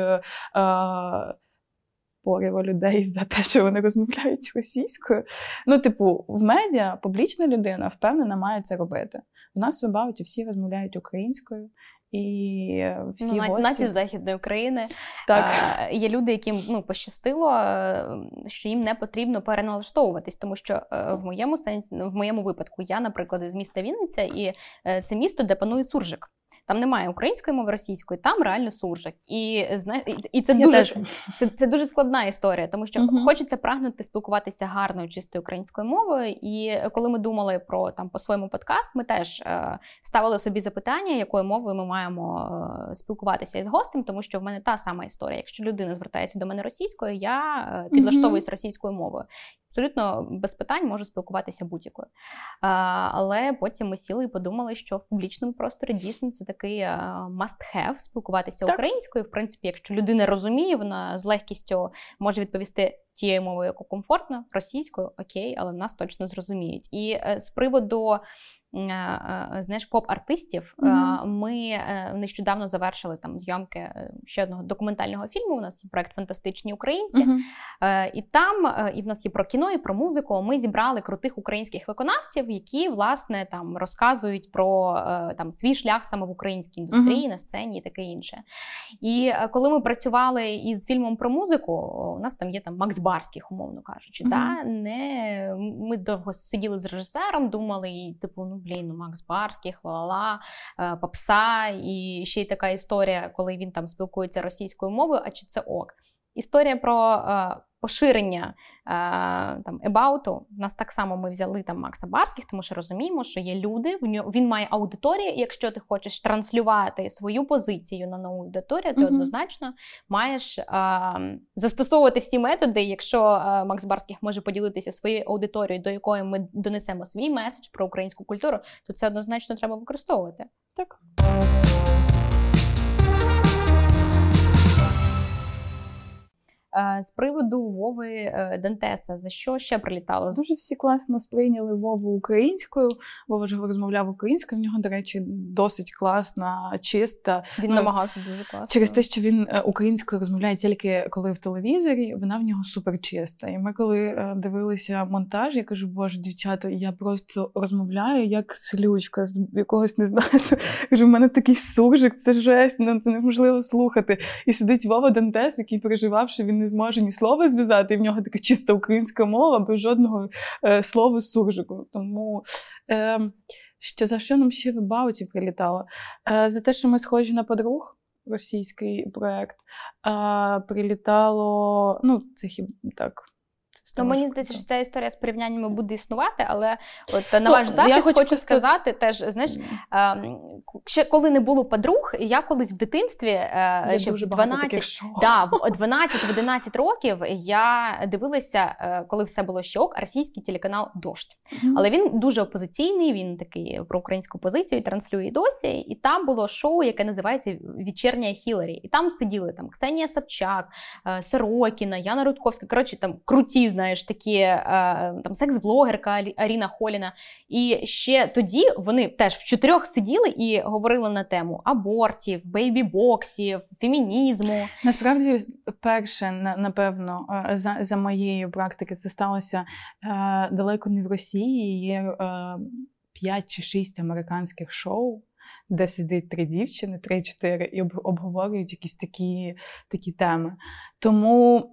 Порива людей за те, що вони розмовляють російською. Ну, типу, в медіа публічна людина впевнена має це робити. У нас в Бауті всі розмовляють українською, і всі ну, гості... нації західної України так. Е, є люди, яким ну пощастило, е, що їм не потрібно переналаштовуватись, тому що е, в моєму сенсі, в моєму випадку, я, наприклад, з міста Вінниця, і е, це місто, де панує суржик. Там немає української мови російської, там реально суржик. І і це дуже це, це дуже складна історія, тому що uh хочеться прагнути спілкуватися гарною чистою українською мовою. І коли ми думали про там по своєму подкаст, ми теж е, ставили собі запитання, якою мовою ми маємо е, спілкуватися із гостем, тому що в мене та сама історія. Якщо людина звертається до мене російською, я е, підлаштовуюсь uh російською мовою абсолютно без питань можу спілкуватися будь-якою. Але потім ми сіли і подумали, що в публічному просторі дійсно це такий must-have спілкуватися так. українською. В принципі, якщо людина розуміє, вона з легкістю може відповісти тією мовою, яку комфортно, російською, окей, але нас точно зрозуміють. І е, з приводу Е, е, знаєш, поп-артистів. Mm-hmm. Ми нещодавно завершили там зйомки ще одного документального фільму. У нас є проект Фантастичні українці, mm-hmm. і там і в нас є про кіно, і про музику. Ми зібрали крутих українських виконавців, які власне там розказують про там свій шлях саме в українській індустрії, mm-hmm. на сцені і таке інше. І коли ми працювали із фільмом про музику, у нас там є там Макс Барських, умовно кажучи. Та не ми довго сиділи з режисером, думали, і типу, ну блін, ну, Макс Барських, ла-ла-ла, е, Попса, і ще й така історія, коли він там спілкується російською мовою, а чи це ок. Історія про е, поширення е, там ебауту. Нас так само ми взяли там Макса Барських, тому що розуміємо, що є люди, він має аудиторію, і якщо ти хочеш транслювати свою позицію на нову аудиторію, то mm-hmm. однозначно маєш е, застосовувати всі методи. Якщо е, Макс Барських може поділитися своєю аудиторією, до якої ми донесемо свій меседж про українську культуру, то це однозначно треба використовувати. Так. З приводу Вови е, Дантеса, за що ще прилітало? Дуже всі класно сприйняли Вову українською. Вова ж українською. В нього, до речі, досить класна, чиста. Він ну, намагався дуже класно. Через те, що він е, українською розмовляє тільки коли в телевізорі, вона в нього супер чиста. І ми, коли дивилися монтаж, я кажу, боже, дівчата, я просто розмовляю як слючка з якогось не знаю. Кажу, в мене такий суржик, це жесть, ну це неможливо слухати. І сидить Вова Дантес, який переживав, що він не зможе ні слова зв'язати, і в нього така чиста українська мова, без жодного е, слова суржику. Тому е, що за що нам ще в Бауті прилітало? Е, За те, що ми схожі на подруг. Російський проект а, прилітало, ну, це хіба так, Ну, мені здається, що ця історія з порівняннями буде існувати, але от на ну, ваш захист я хочу, хочу сказати, теж знаєш, ем, ще коли не було подруг, я колись в дитинстві е, ще в 12, да, в 12-11 років я дивилася, е, коли все було щок, російський телеканал Дождь. Mm-hmm. Але він дуже опозиційний, він такий про українську позицію транслює досі. І там було шоу, яке називається Вечірня Хіларі. І там сиділи там Ксенія Собчак, е, Сорокіна, Яна Рудковська. Коротше, там круті знаєш, такі е, там секс-блогерка Аріна Холіна. І ще тоді вони теж в чотирьох сиділи і говорили на тему абортів, бейбі-боксів, фемінізму. Насправді, перше, напевно, е, за за моєю практики, це сталося е, далеко не в Росії. Є е, чи 6 американських шоу. Де сидить три дівчини, три-чотири, і обговорюють якісь такі такі теми. Тому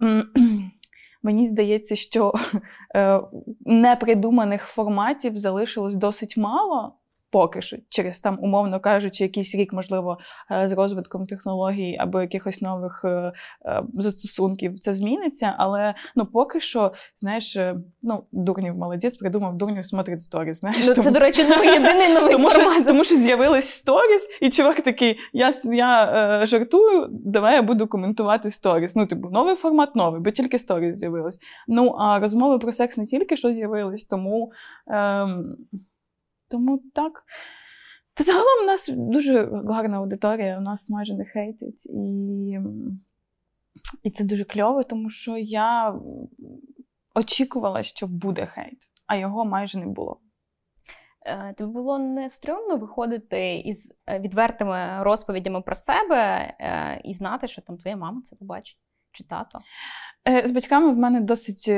Мені здається, що е, непридуманих форматів залишилось досить мало поки що, через там, умовно кажучи, якийсь рік, можливо, е, з розвитком технологій або якихось нових е, е, застосунків це зміниться. Але ну поки що, знаєш, ну дурнів молодець, придумав дурнів смотрить сторіс. Знаєш, ну, тому... Це, до речі, ну, єдиний новий тому, формат. Що, тому що з'явились сторіс, і чувак такий: я я е, жартую, давай я буду коментувати сторіс. Ну, типу, новий формат новий, бо тільки сторіс з'явилось. Ну а розмови про секс не тільки що з'явились, тому. Е, тому так. Та загалом у нас дуже гарна аудиторія, у нас майже не хейтить. І і це дуже кльово, тому що я очікувала, що буде хейт, а його майже не було. Е, тобі було не стрьомно виходити із е, відвертими розповідями про себе е, і знати, що там твоя мама це побачить чи тато? З батьками в мене досить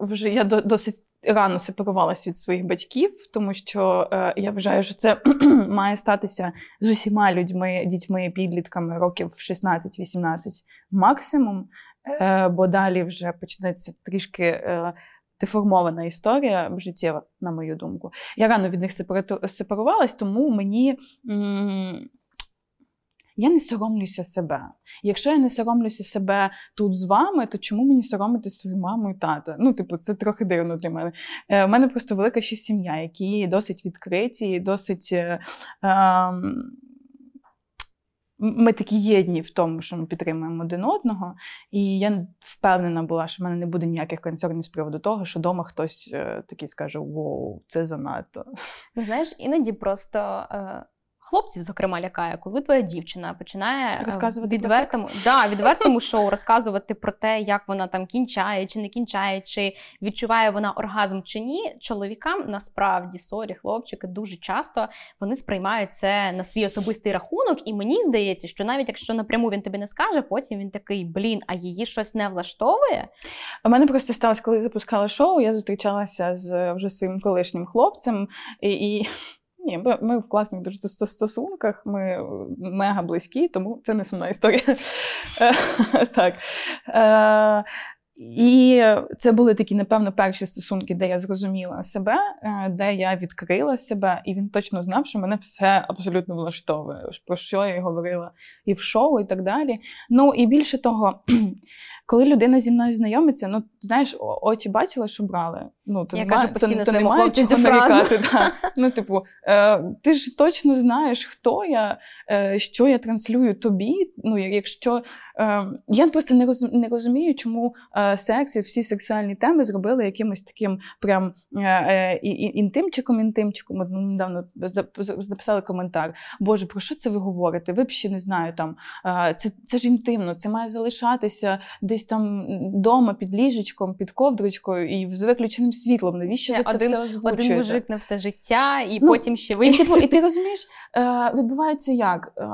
вже я досить рано сепарувалась від своїх батьків, тому що е, я вважаю, що це має статися з усіма людьми, дітьми, підлітками років 16-18 максимум, е, бо далі вже почнеться трішки. Е, Деформована історія життєва, на мою думку. Я рано від них сепарувалась, тому мені я не соромлюся себе. Якщо я не соромлюся себе тут з вами, то чому мені соромитися свою маму і тата? Ну, типу, це трохи дивно для мене. Е, У мене просто велика ще сім'я, які досить відкриті, досить. Е, е, ми такі єдні в тому, що ми підтримуємо один одного. І я впевнена була, що в мене не буде ніяких концернів з приводу того, що вдома хтось е, такий скаже: Воу, це занадто. Ну, знаєш, іноді просто. Е хлопців, зокрема, лякає, коли твоя дівчина починає е, розказувати відвертому да, відвертому шоу розказувати про те, як вона там кінчає чи не кінчає, чи відчуває вона оргазм чи ні. Чоловікам насправді sorry, хлопчики дуже часто вони сприймають це на свій особистий рахунок, і мені здається, що навіть якщо напряму він тобі не скаже, потім він такий блін, а її щось не влаштовує. У мене просто сталося, коли запускала шоу, я зустрічалася з вже своїм колишнім хлопцем і. і... Ні, ми, в класних дуже стосунках, ми мега близькі, тому це не сумна історія. Так. Е, і це були такі, напевно, перші стосунки, де я зрозуміла себе, е, де я відкрила себе, і він точно знав, що мене все абсолютно влаштовує, про що я говорила і в шоу, і так далі. Ну і більше того, коли людина зі мною знайомиться, ну знаєш, очі бачила, що брали. Ну то я немає, кажу постійно то, то немає чого нарікати. Да. Ну, типу, е, ти ж точно знаєш, хто я, е, що я транслюю тобі. Ну, якщо е, я просто не розумію, не розумію, чому е, секс і всі сексуальні теми зробили якимось таким прям е, е, інтимчиком, інтимчиком. Ми недавно записали коментар. Боже, про що це ви говорите? Ви б ще не знаю там. Е, це це ж інтимно, це має залишатися десь там вдома під ліжечком, під ковдрочкою і з виключеним світлом. Навіщо ви це один, все озвучуєте? Один мужик на все життя, і ну, потім ще ви. І, типу, і ти розумієш, е, відбувається як? Е,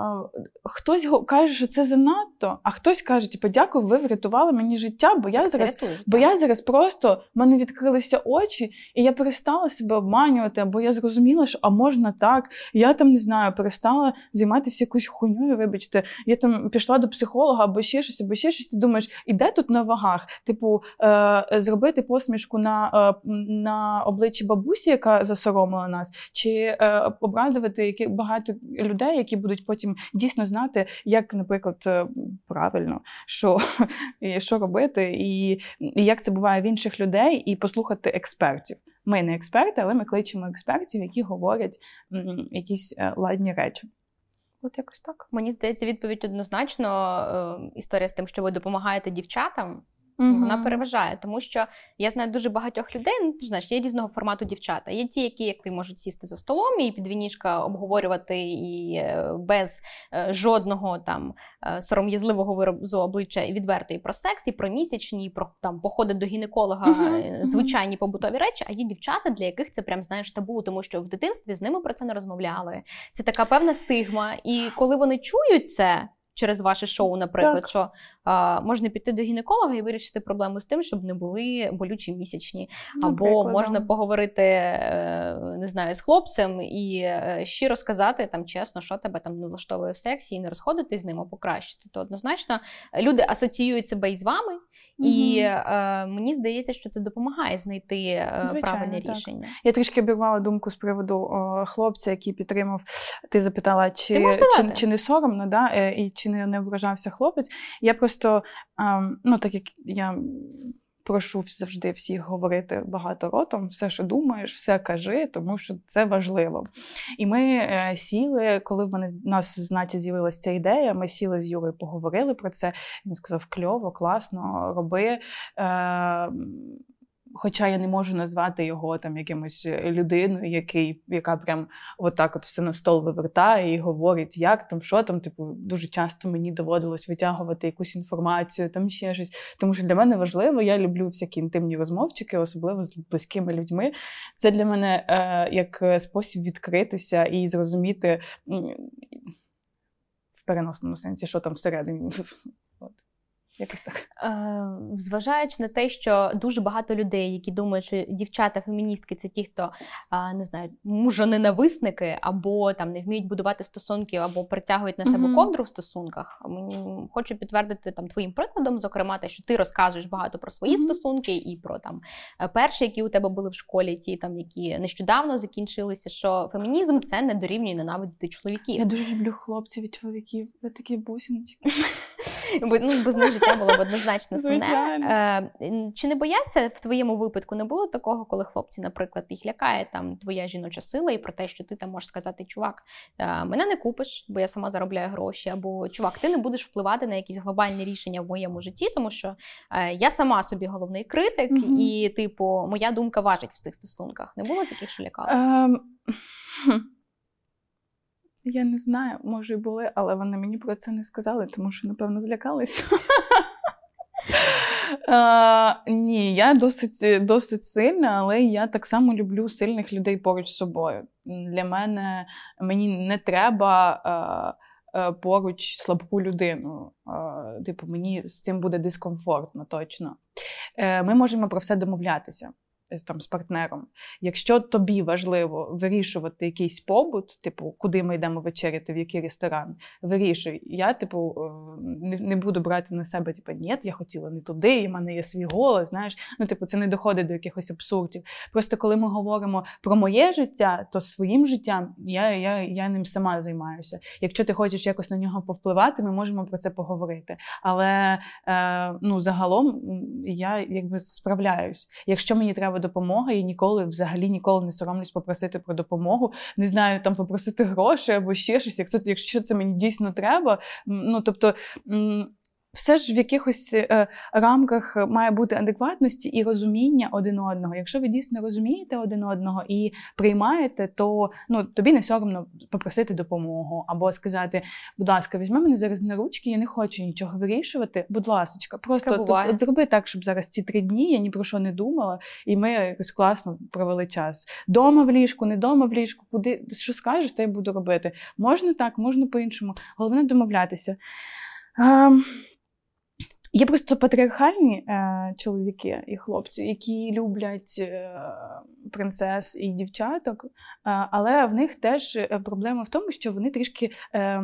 хтось каже, що це занадто, а хтось каже, типу, дякую, ви врятували мені життя, бо я зараз рятуєш, бо я зараз просто в мене відкрилися очі, і я перестала себе обманювати, або я зрозуміла, що а можна так. Я там не знаю, перестала займатися якоюсь хуйньою, вибачте, я там пішла до психолога, або ще щось, або ще щось. Ти думаєш, іде тут на вагах? Типу, е, зробити посмішку на е, на обличчі бабусі, яка засоромила нас, чи е, обрадувати які багато людей, які будуть потім дійсно знати, як, наприклад, е, правильно що і що робити, і, і як це буває в інших людей, і послухати експертів. Ми не експерти, але ми кличемо експертів, які говорять якісь е, ладні речі. От якось так. Мені здається, відповідь однозначно. Е, історія з тим, що ви допомагаєте дівчатам. Угу. Вона переважає, тому що я знаю дуже багатьох людей. Ну ти знаєш, є різного формату дівчата. Є ті, які як ти можуть сісти за столом і під вінішка обговорювати і е, без е, жодного там е, сором'язливого виразу обличчя і відверто і про секс, і про місячні, і про там походи до гінеколога, угу. звичайні побутові речі. А є дівчата, для яких це прям знаєш табу, тому що в дитинстві з ними про це не розмовляли. Це така певна стигма. І коли вони чують це через ваше шоу, наприклад, так. що а, можна піти до гінеколога і вирішити проблему з тим, щоб не були болючі місячні, або можна да. поговорити е, не знаю, з хлопцем і е, щиро сказати там чесно, що тебе там не влаштовує в сексі, і не розходити з ним, а покращити. То однозначно люди асоціюють себе із вами, угу. і е, мені здається, що це допомагає знайти е, Звичайно, правильне так. рішення. Я трішки обірвала думку з приводу о, хлопця, який підтримав. Ти запитала, чи чи, чи не соромно, да, і чи не, не вражався хлопець. Я просто, ну так як я прошу завжди всіх говорити багато ротом, все, що думаєш, все кажи, тому що це важливо. І ми е, сіли, коли в мене в нас з з'явилася ця ідея, ми сіли з Юрою, поговорили про це. Він сказав: кльово, класно, роби. Е, Хоча я не можу назвати його там якимось е, людиною, який, яка прям отак от все на стол вивертає і говорить, як там, що там. Типу, дуже часто мені доводилось витягувати якусь інформацію, там ще щось. Тому що для мене важливо, я люблю всякі інтимні розмовчики, особливо з близькими людьми. Це для мене е, як е, спосіб відкритися і зрозуміти в переносному сенсі, що там всередині. Якось так. Е, Зважаючи на те, що дуже багато людей, які думають, що дівчата-феміністки це ті, хто не знаю, мужоненависники, або там не вміють будувати стосунки, або притягують на себе mm-hmm. ковдру в стосунках. Хочу підтвердити там твоїм прикладом, зокрема, те, що ти розказуєш багато про свої mm-hmm. стосунки і про там е, перші, які у тебе були в школі, ті там, які нещодавно закінчилися. Що фемінізм це не дорівнює ненавидіти чоловіків. Я дуже люблю хлопців і чоловіків. Ви такі бусиночки. Бо ну, життя було б однозначно сумне. Е, Чи не бояться в твоєму випадку не було такого, коли хлопці, наприклад, їх лякає там твоя жіноча сила, і про те, що ти там можеш сказати, чувак, е, мене не купиш, бо я сама заробляю гроші, або чувак, ти не будеш впливати на якісь глобальні рішення в моєму житті, тому що е, я сама собі головний критик, mm-hmm. і, типу, моя думка важить в цих стосунках. Не було таких, що лякалися? Um... Я не знаю, може і були, але вони мені про це не сказали, тому що, напевно, злякалися. Ні, я досить досить сильна, але я так само люблю сильних людей поруч з собою. Для мене мені не треба поруч слабку людину. Типу, мені з цим буде дискомфортно точно. Е, ми можемо про все домовлятися там з партнером. Якщо тобі важливо вирішувати якийсь побут, типу, куди ми йдемо вечеряти, в який ресторан, вирішуй. Я, типу, е, не, буду брати на себе, типу, ні, я хотіла не туди, і в мене є свій голос. Знаєш, ну типу, це не доходить до якихось абсурдів. Просто коли ми говоримо про моє життя, то своїм життям я я, я ним сама займаюся. Якщо ти хочеш якось на нього повпливати, ми можемо про це поговорити. Але е, ну, загалом я якби справляюсь. Якщо мені треба допомога, і ніколи взагалі ніколи не соромлюсь попросити про допомогу. Не знаю, там попросити гроші або ще щось, якщо якщо це мені дійсно треба. Ну тобто все ж в якихось е, рамках має бути адекватності і розуміння один одного. Якщо ви дійсно розумієте один одного і приймаєте, то ну тобі не соромно попросити допомогу або сказати, будь ласка, візьми мене зараз на ручки, я не хочу нічого вирішувати. Будь ласка, просто от, от, зроби так, щоб зараз ці три дні я ні про що не думала, і ми якось класно провели час. Дома в ліжку, не дома в ліжку, куди що скажеш, те й буду робити. Можна так, можна по-іншому. Головне домовлятися. Ем, Є просто патріархальні е, чоловіки і хлопці, які люблять е, принцес і дівчаток, е, але в них теж е, проблема в тому, що вони трішки е,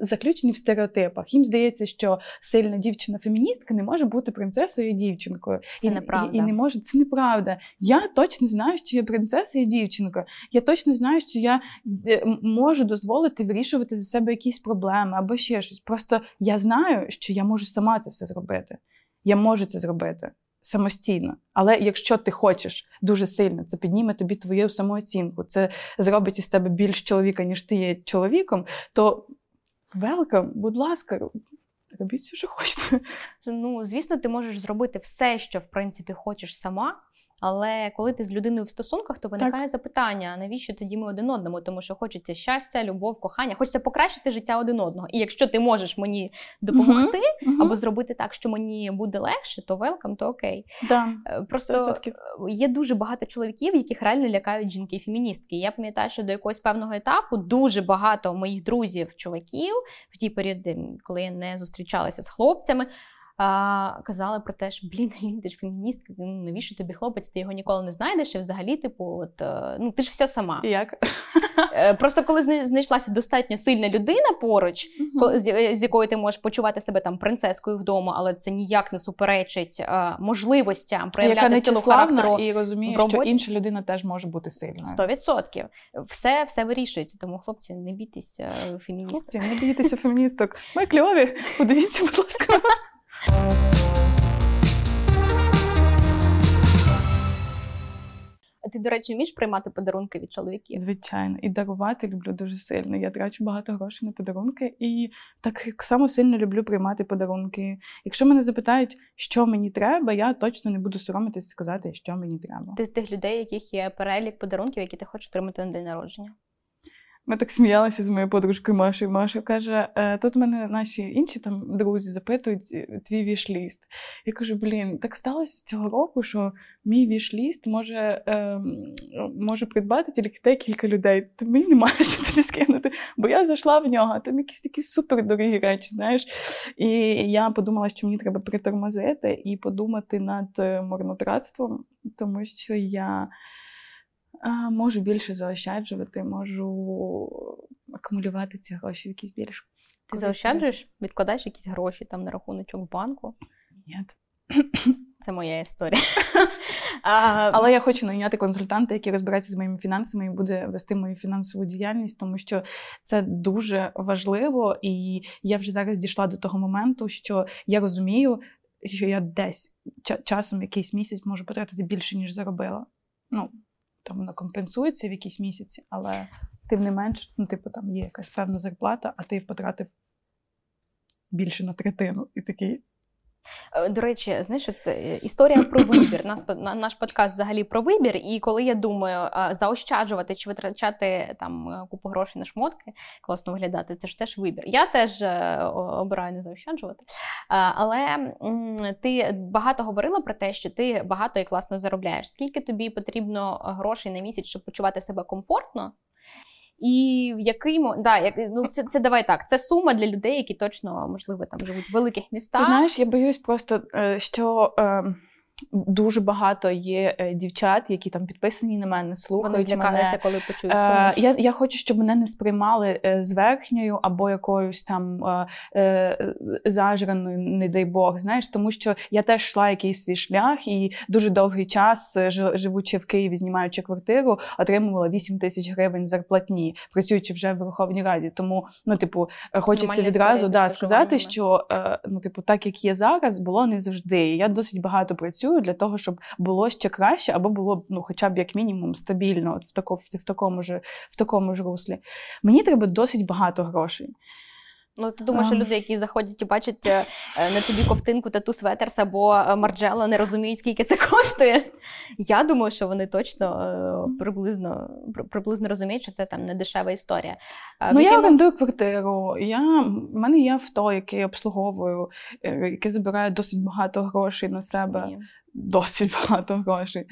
заключені в стереотипах. Їм здається, що сильна дівчина-феміністка не може бути принцесою і дівчинкою. Це і, неправда. І, і не може це неправда. Я точно знаю, що я принцеса і дівчинка. Я точно знаю, що я е, можу дозволити вирішувати за себе якісь проблеми або ще щось. Просто я знаю, що я можу сама це все зробити. Я можу це зробити. Самостійно, але якщо ти хочеш дуже сильно, це підніме тобі твою самооцінку, це зробить із тебе більш чоловіка, ніж ти є чоловіком, то Велкам, будь ласка, робіть, що хочете. Ну, звісно, ти можеш зробити все, що в принципі хочеш сама. Але коли ти з людиною в стосунках, то виникає так. запитання: навіщо тоді ми один одному? Тому що хочеться щастя, любов, кохання, хочеться покращити життя один одного. І якщо ти можеш мені допомогти uh-huh. або зробити так, що мені буде легше, то велкам, то окей. Да. Просто 100%. є дуже багато чоловіків, яких реально лякають жінки-феміністки. Я пам'ятаю, що до якогось певного етапу дуже багато моїх друзів, чоловіків в ті періоди, коли я не зустрічалася з хлопцями а, казали про те, що блін, Алін, ти ж феміністка, ну навіщо тобі хлопець, ти його ніколи не знайдеш, і взагалі, типу, от е, ну ти ж все сама. Як? Е, просто коли знайшлася достатньо сильна людина поруч, uh-huh. з, з якою ти можеш почувати себе там принцескою вдома, але це ніяк не суперечить а, можливостям проявляти Яка силу характеру і розуміє, що інша людина теж може бути сильною. Сто відсотків. Все все вирішується. Тому хлопці, не бійтеся феміністок. Хлопці, не бійтеся феміністок. Ми кльові. Подивіться, будь ласка. А ти, до речі, вмієш приймати подарунки від чоловіків? Звичайно, і дарувати люблю дуже сильно. Я трачу багато грошей на подарунки, і так само сильно люблю приймати подарунки. Якщо мене запитають, що мені треба, я точно не буду соромитися сказати, що мені треба. Ти з тих людей, яких є перелік подарунків, які ти хочеш отримати на день народження. Ми так сміялися з моєю подружкою Машою. Маша каже: «Е, тут мене наші інші там друзі запитують е, твій вішліст. Я кажу: блін, так сталося цього року, що мій вішліст може е, може придбати тільки декілька людей. То мені немає що тобі скинути, бо я зайшла в нього, а там якісь такі супердорогі речі, знаєш. І я подумала, що мені треба притормозити і подумати над марнотратством, тому що я можу більше заощаджувати, можу акумулювати ці гроші в якісь більш. Ти заощаджуєш, відкладаєш якісь гроші там на рахуночок в банку? Ні. Це моя історія. Але я хочу найняти консультанта, який розбирається з моїми фінансами і буде вести мою фінансову діяльність, тому що це дуже важливо, і я вже зараз дійшла до того моменту, що я розумію, що я десь часом якийсь місяць можу потратити більше, ніж заробила. Ну, там вона компенсується в якісь місяці, але тим не менш, ну, типу, там є якась певна зарплата, а ти потратив більше на третину. І такий до речі, знаєш, це е, історія про вибір. Нас наш подкаст взагалі про вибір. І коли я думаю, заощаджувати чи витрачати там е, купу грошей на шмотки, класно виглядати, це ж теж вибір. Я теж обираю не заощаджувати. Але ти багато говорила про те, що ти багато і класно заробляєш. Скільки тобі потрібно грошей на місяць, щоб почувати себе комфортно? І в який да, як, ну це це давай так. Це сума для людей, які точно можливо там живуть в великих містах. Ти Знаєш, я боюсь просто, е, що. Е... Дуже багато є е, дівчат, які там підписані на мене, слухають Вони мене. коли почують е, Я я хочу, щоб мене не сприймали е, з верхньою або якоюсь там е, е, зажраною, не дай Бог, знаєш, тому що я теж йшла якийсь свій шлях і дуже довгий час, живучи в Києві, знімаючи квартиру, отримувала 8 тисяч гривень зарплатні, працюючи вже в Верховній Раді. Тому, ну, типу, хочеться відразу да, сказати, що е, ну, типу, так як є зараз, було не завжди. Я досить багато працюю працюю для того, щоб було ще краще, або було ну, хоча б як мінімум стабільно в, тако, в, такому ж, в такому ж руслі. Мені треба досить багато грошей. Ну, ти думаєш, що люди, які заходять і бачать е, е, на тобі ковтинку тату светерс або е, марджела, не розуміють, скільки це коштує. Я думаю, що вони точно приблизно приблизно розуміють, що це там не дешева історія. Ну, я орендую квартиру. Я, В мене є авто, яке я обслуговую, яке забирає досить багато грошей на себе. Досить багато грошей.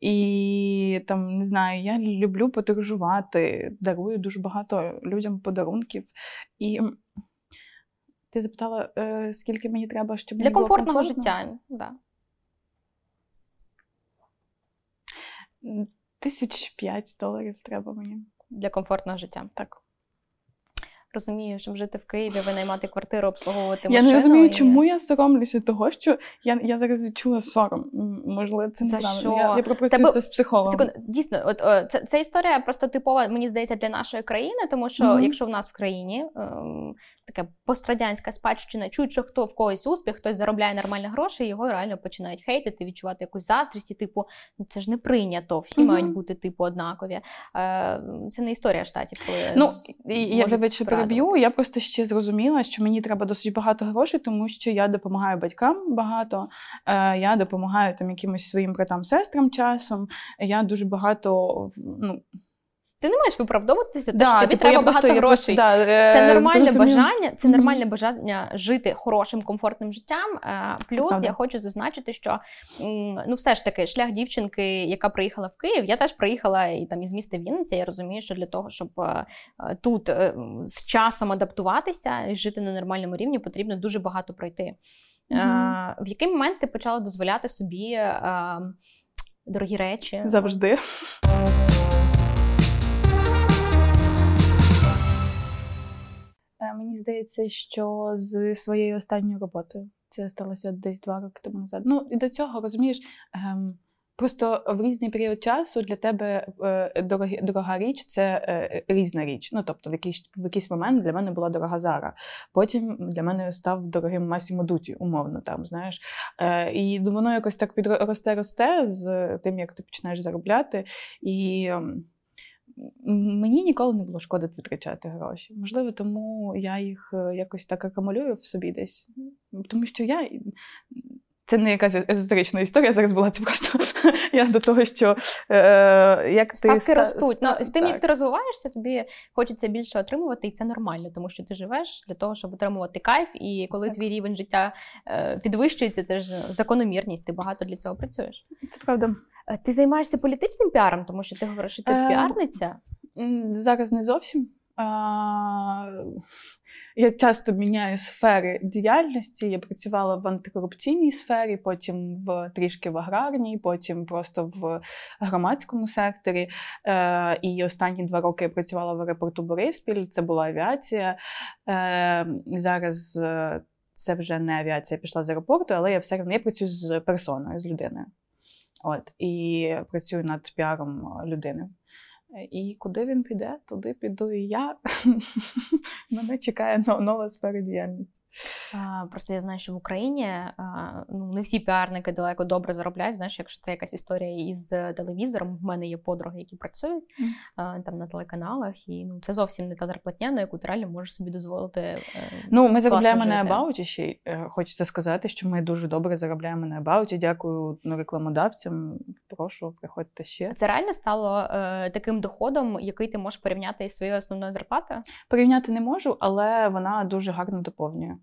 І там, не знаю, я люблю подорожувати, дарую дуже багато людям подарунків. І ти запитала, е, скільки мені треба, щоб для комфортного було життя. Да. Тисяч п'ять доларів треба мені. Для комфортного життя. Так розумію, щоб жити в Києві, винаймати квартиру, обслуговувати машину. Я не розумію, і... чому я соромлюся того, що я я зараз відчула сором. Можливо, це За неправильно. Що? Я я пропрацюю Тебе... це з психологом. Секунд, дійсно, от о, це, це історія просто типова, мені здається, для нашої країни, тому що mm-hmm. якщо в нас в країні ем, така пострадянська спадщина, чують, що хто в когось успіх, хтось заробляє нормальні гроші, його реально починають хейтити, відчувати якусь заздрість, і типу, ну це ж не прийнято, всі mm-hmm. мають бути типу однакові. Е, Це не історія штатів. коли Ну, я вибачте, переб'ю. Я просто ще зрозуміла, що мені треба досить багато грошей, тому що я допомагаю батькам багато, е, я допомагаю там якимось своїм братам, сестрам часом. Я дуже багато ну. Ти не маєш виправдовуватися, да, що тобі типу, треба багато грошей. Да, е, це нормальне зрозумів. бажання, це нормальне mm-hmm. бажання жити хорошим, комфортним життям. Е, плюс я хочу зазначити, що ну, все ж таки, шлях дівчинки, яка приїхала в Київ, я теж приїхала і там із міста Вінниця. Я розумію, що для того, щоб е, тут з часом адаптуватися і жити на нормальному рівні, потрібно дуже багато пройти. Mm-hmm. В який момент ти почала дозволяти собі дорогі речі? Завжди. Мені здається, що з своєю останньою роботою це сталося десь два роки тому назад. Ну і до цього розумієш. Ем, просто в різний період часу для тебе е, дорогі, дорога річ це е, різна річ. Ну тобто, в якийсь в якийсь момент для мене була дорога Зара. Потім для мене став дорогим Масімо Дуті, умовно там, знаєш. Е, І воно якось так підросте росте з тим, як ти починаєш заробляти. І ем, Мені ніколи не було шкоди витрачати гроші. Можливо, тому я їх е, якось так акумулюю в собі десь. Тому що я. Це не якась езотерична історія зараз була, це просто я до того, що е, як ти ставки ростуть. Ну, З тим, так. як ти розвиваєшся, тобі хочеться більше отримувати, і це нормально, тому що ти живеш для того, щоб отримувати кайф. І коли так. твій рівень життя е, підвищується, це ж закономірність. Ти багато для цього працюєш. Це правда. Е, ти займаєшся політичним піаром, тому що ти говориш, що ти е, піарниця? Зараз не зовсім. А, Я часто міняю сфери діяльності. Я працювала в антикорупційній сфері, потім в трішки в аграрній, потім просто в громадському секторі. Е, І останні два роки я працювала в аеропорту Бориспіль, це була авіація. Е, Зараз е, це вже не авіація пішла з аеропорту, але я все одно я працюю з персоною, з людиною. От, І працюю над піаром людини. І куди він піде, туди піду і я. Мене чекає нова сфера діяльності. Просто я знаю, що в Україні ну, не всі піарники далеко добре заробляють. Знаєш, якщо це якась історія із телевізором, в мене є подруги, які працюють mm. там на телеканалах, і ну це зовсім не та зарплатня, на яку ти реально можеш собі дозволити. Е, ну, ми заробляємо жити. на Абауті ще е, хочеться сказати, що ми дуже добре заробляємо на Абауті. Дякую рекламодавцям. Прошу, приходьте ще. Це реально стало е, таким доходом, який ти можеш порівняти із своєю основною зарплатою? Порівняти не можу, але вона дуже гарно доповнює.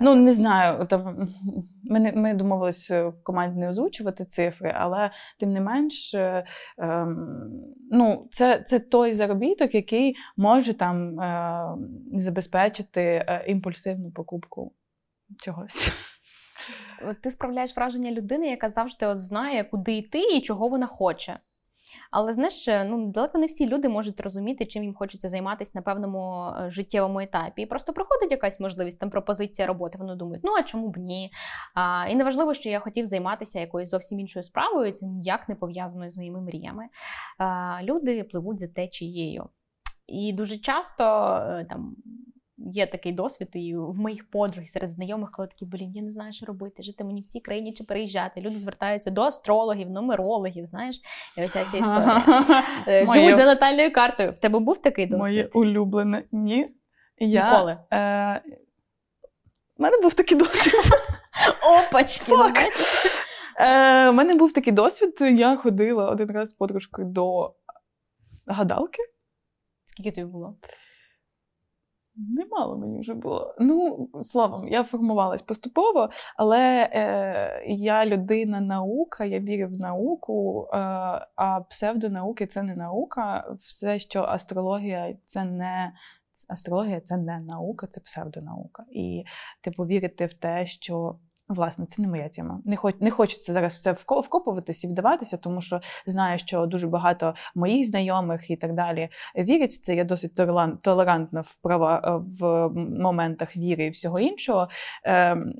Ну, не знаю, там ми ми домовилися в команді не озвучувати цифри, але тим не менш, е, ем, ну, це це той заробіток, який може там е, забезпечити е, імпульсивну покупку чогось. Ти справляєш враження людини, яка завжди от знає, куди йти і чого вона хоче. Але знаєш, е, ну далеко не всі люди можуть розуміти, чим їм хочеться займатися на певному е, життєвому етапі. І просто приходить якась можливість, там пропозиція роботи. Вони думають, ну а чому б ні? А, І неважливо, що я хотів займатися якоюсь зовсім іншою справою, це ніяк не пов'язано з моїми мріями. А, Люди пливуть за течією. І дуже часто е, там Є такий досвід і в моїх подруг серед знайомих, коли такі, блін, я не знаю, що робити, жити мені в цій країні чи переїжджати. Люди звертаються до астрологів, нумерологів, знаєш, і ось ця історія. Е, живуть за натальною картою. В тебе був такий досвід? Моє улюблене. Ні. Я, Ніколи. Е, У мене був такий досвід. Опачки! У е, мене був такий досвід. Я ходила один раз з подружкою до гадалки. Скільки тобі було? Немало мені вже було. Ну, словом, я формувалась поступово, але е, я людина наука, я вірю в науку, е, а псевдонауки це не наука. Все, що астрологія це не астрологія це не наука, це псевдонаука. І типу вірити в те, що Власне, це не моя тема. Не хоч не хочеться зараз все вкопуватися і вдаватися, тому що знаю, що дуже багато моїх знайомих і так далі вірять в це. Я досить толерантна в права е, в моментах віри і всього іншого. Ем,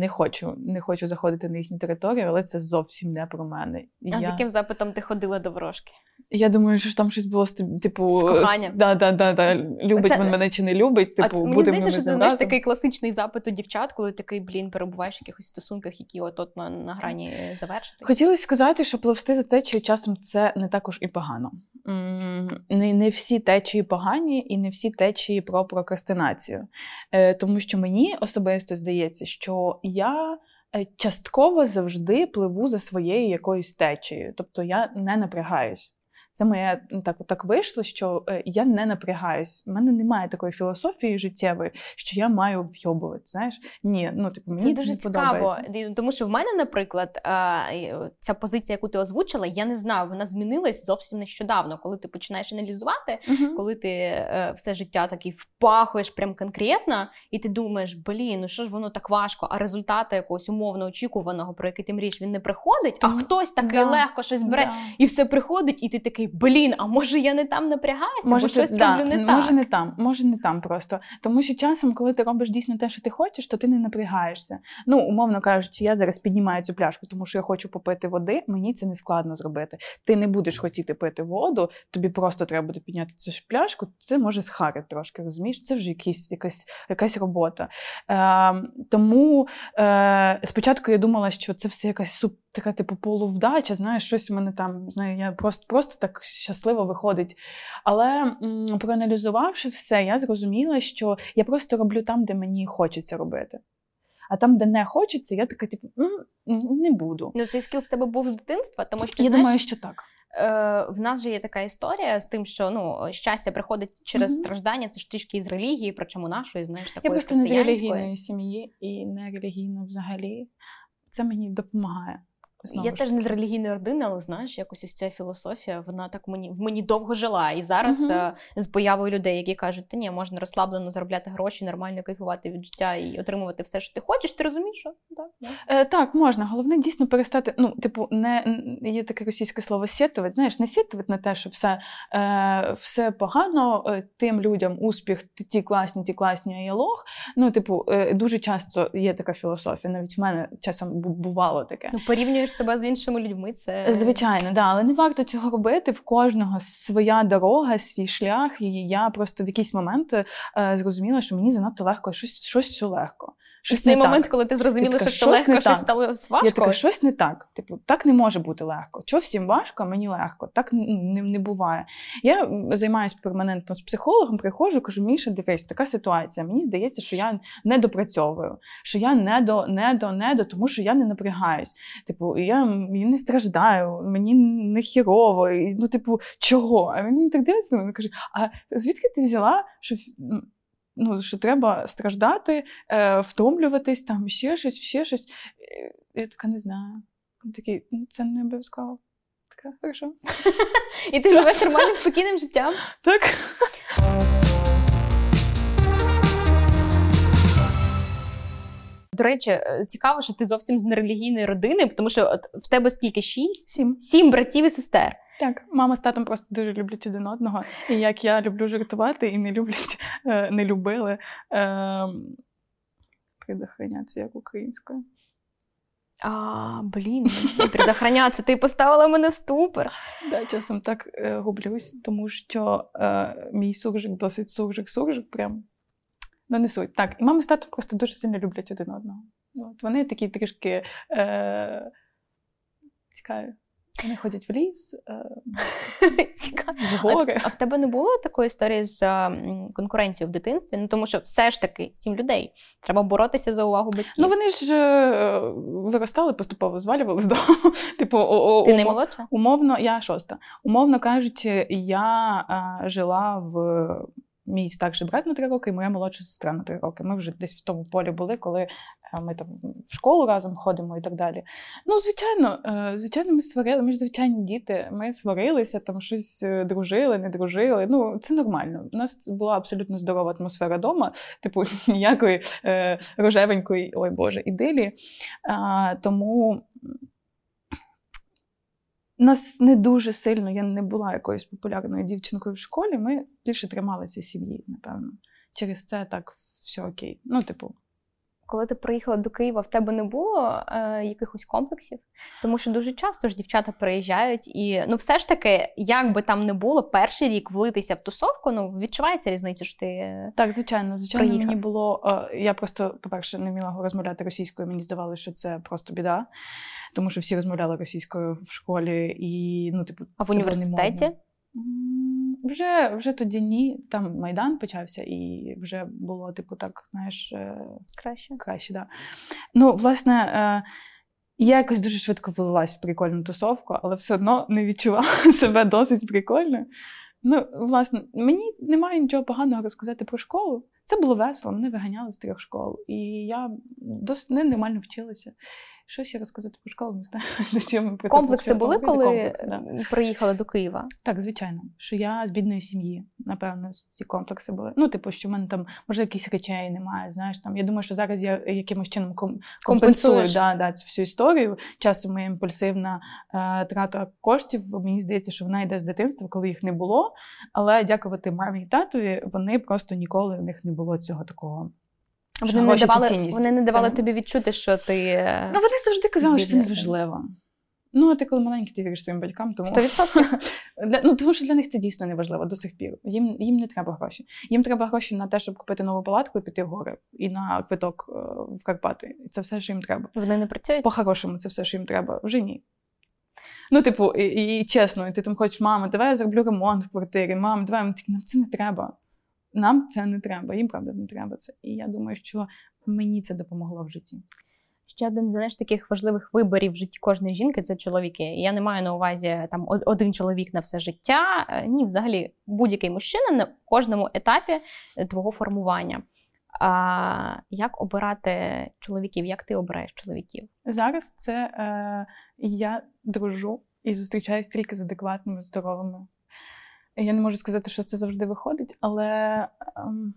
не хочу не хочу заходити на їхню територію, але це зовсім не про мене. А Я... з яким запитом ти ходила до ворожки? Я думаю, що там щось було типу з коханням. Да, да, да, да. Любить це... він мене чи не любить. Типу, а, мені здається, що це знаєш такий класичний запит у дівчат, коли такий блін перебуваєш в якихось стосунках, які от от на, на грані завершити. Хотілося сказати, що пливсти за течією часом це не також і погано. Не не всі течії погані, і не всі течії про прокрастинацію. Е, Тому що мені особисто здається, що я. Е, частково завжди пливу за своєю якоюсь течією, тобто я не напрягаюсь. Це моє ну, так так вийшло, що е, я не напрягаюсь. У мене немає такої філософії життєвої, що я маю вйобувати. Знаєш, ні, ну типу мені це, дуже не цікаво, подобається. тому що в мене, наприклад, ця позиція, яку ти озвучила, я не знаю, вона змінилась зовсім нещодавно, коли ти починаєш аналізувати, uh коли ти е, все життя такий впахуєш прям конкретно, і ти думаєш, блін, ну що ж воно так важко, а результати якогось умовно очікуваного, про який ти мрієш, він не приходить, а хтось такий да. легко щось бере да. і все приходить, і ти такий такий, блін, а може я не там напрягаюся, може, бо щось ти, роблю да, не так. Може не там, може не там просто. Тому що часом, коли ти робиш дійсно те, що ти хочеш, то ти не напрягаєшся. Ну, умовно кажучи, я зараз піднімаю цю пляшку, тому що я хочу попити води, мені це не складно зробити. Ти не будеш хотіти пити воду, тобі просто треба буде підняти цю пляшку, це може схарити трошки, розумієш? Це вже якісь, якась якась робота. Е, Тому е, спочатку я думала, що це все якась суп така, типу, полувдача, знаєш, щось у мене там, знаю, я просто просто так щасливо виходить. Але м, проаналізувавши все, я зрозуміла, що я просто роблю там, де мені хочеться робити. А там, де не хочеться, я така, типу, не буду. Ну, цей скіл в тебе був з дитинства, тому що я знаєш, думаю, що так. Е, В нас же є така історія з тим, що ну щастя приходить через mm-hmm. страждання, це ж трішки із релігії, причому нашої, знаєш, такої Я просто не з релігійної сім'ї і не релігійно взагалі. Це мені допомагає. Знову я теж не з релігійної родини, але знаєш, якось ось ця філософія, вона так мені в мені довго жила. І зараз uh-huh. з появою людей, які кажуть, та ні, можна розслаблено заробляти гроші, нормально кайфувати від життя і отримувати все, що ти хочеш. Ти розумієш, що так, Е, так можна. Головне дійсно перестати. Ну, типу, не є таке російське слово сєтувати. Знаєш, не сєтувати на те, що все е, все погано, е, тим людям успіх, ті класні, ті класні, а я лох. Ну, типу, е, дуже часто є така філософія. Навіть в мене часом бувало таке. Ну, порівнюєш себе з іншими людьми. Це звичайно, да, але не варто цього робити. В кожного своя дорога, свій шлях. І я просто в якийсь момент е, зрозуміла, що мені занадто легко, щось щось все легко. Щось в цей момент, коли ти зрозуміла, що все легко, щось стало важко. Я така, щось не так. Типу, так не може бути легко. Чого всім важко, мені легко. Так не, не буває. Я займаюся перманентно з психологом, приходжу, кажу, Міша, дивись, така ситуація. Мені здається, що я не допрацьовую, що я не до, не до, не до, тому що я не напрягаюсь. Типу, я, я не страждаю, мені не хірово. І, ну, типу, чого? А він так дивиться, він каже: А звідки ти взяла, що ну, що треба страждати, е, втомлюватись, там ще щось, ще щось. Е, я така не знаю. Такий, ну це не обов'язково. Така, хорошо. І ти живеш нормальним спокійним життям? Так. До речі, е, цікаво, що ти зовсім з нерелігійної родини, тому що от в тебе скільки шість? Сім. Сім братів і сестер. Так, мама з татом просто дуже люблять один одного. І як я люблю жартувати і не люблять, е, не любили е, предохраняться як українською. А, блін, предохраняться, ти поставила мене в ступор. Да, часом так е, гублюсь, тому що е, мій суржик досить суржик-суржик. Прям ну не суть. Так, і мама з татом просто дуже сильно люблять один одного. От Вони такі трішки е, цікаві. Вони ходять в ліс, е, в гори. А, в тебе не було такої історії з конкуренцією в дитинстві? Ну тому що все ж таки сім людей. Треба боротися за увагу батьків. Ну вони ж е, виростали, поступово звалювали з дому. Типу, о, о, Ти не молодша? Умовно, я шоста. Умовно кажучи, я е, жила в мій старший брат на три роки, і моя молодша сестра на три роки. Ми вже десь в тому полі були, коли е, ми там в школу разом ходимо і так далі. Ну, звичайно, е, звичайно, ми сварили, ми ж звичайні діти. Ми сварилися, там щось е, дружили, не дружили. Ну, це нормально. У нас була абсолютно здорова атмосфера вдома, типу ніякої рожевенької, ой Боже, ідилі. Тому. Нас не дуже сильно, я не була якоюсь популярною дівчинкою в школі. Ми більше трималися сім'ї, напевно. Через це так все окей. Ну, типу. Коли ти приїхала до Києва, в тебе не було е, якихось комплексів? Тому що дуже часто ж дівчата приїжджають, і ну, все ж таки, як би там не було, перший рік влитися в тусовку, ну відчувається різниця, що ти так, звичайно, звичайно, приїхав. мені було. Е, я просто, по-перше, не вміла розмовляти російською. Мені здавалося, що це просто біда, тому що всі розмовляли російською в школі і ну, типу, а в університеті. Вже вже тоді ні, там Майдан почався, і вже було, типу, так, знаєш, е, краще. краще, да. Ну, власне, е, я якось дуже швидко влилась в прикольну тусовку, але все одно не відчувала себе досить прикольно. Ну, власне, мені немає нічого поганого розказати про школу. Це було весело, мене виганяли з трьох школ. І я досить не нормально вчилася. Що ще розказати про школу, не знаю. До чого ми про це Комплекси були, коли Комплекси, да. приїхали до Києва? Так, звичайно. Що я з бідної сім'ї, напевно, ці комплекси були. Ну, типу, що в мене там, може, якісь речей немає. Знаєш, там. Я думаю, що зараз я якимось чином компенсую да, да, цю всю історію. Часом моя імпульсивна е, трата коштів. Мені здається, що вона йде з дитинства, коли їх не було. Але дякувати мамі і татові, вони просто ніколи в них не було цього такого. Вони не давали вони не давали це... тобі відчути, що ти. Ну, вони завжди казали, що це неважливо. Ну, а ти коли маленький, ти віриш своїм батькам, тому для, ну, тому що для них це дійсно неважливо до сих пір. Їм їм не треба гроші. Їм треба гроші на те, щоб купити нову палатку і піти в гори, і на квиток е, в Карпати. Це все, що їм треба. Вони не працюють? По-хорошому, це все, що їм треба. Вже ні. Ну, типу, і, і чесно, і ти там хочеш, мама, давай я зроблю ремонт в квартирі, мама, давай такі, нам це не треба. Нам це не треба, їм правда не треба це. І я думаю, що мені це допомогло в житті. Ще один знаєш, таких важливих виборів в житті кожної жінки це чоловіки. Я не маю на увазі там один чоловік на все життя. Е, ні, взагалі, будь-який мужчина на кожному етапі е, твого формування. А Як обирати чоловіків? Як ти обираєш чоловіків? Зараз це е, я дружу і зустрічаюсь тільки з адекватними, здоровими я не можу сказати, що це завжди виходить, але ем,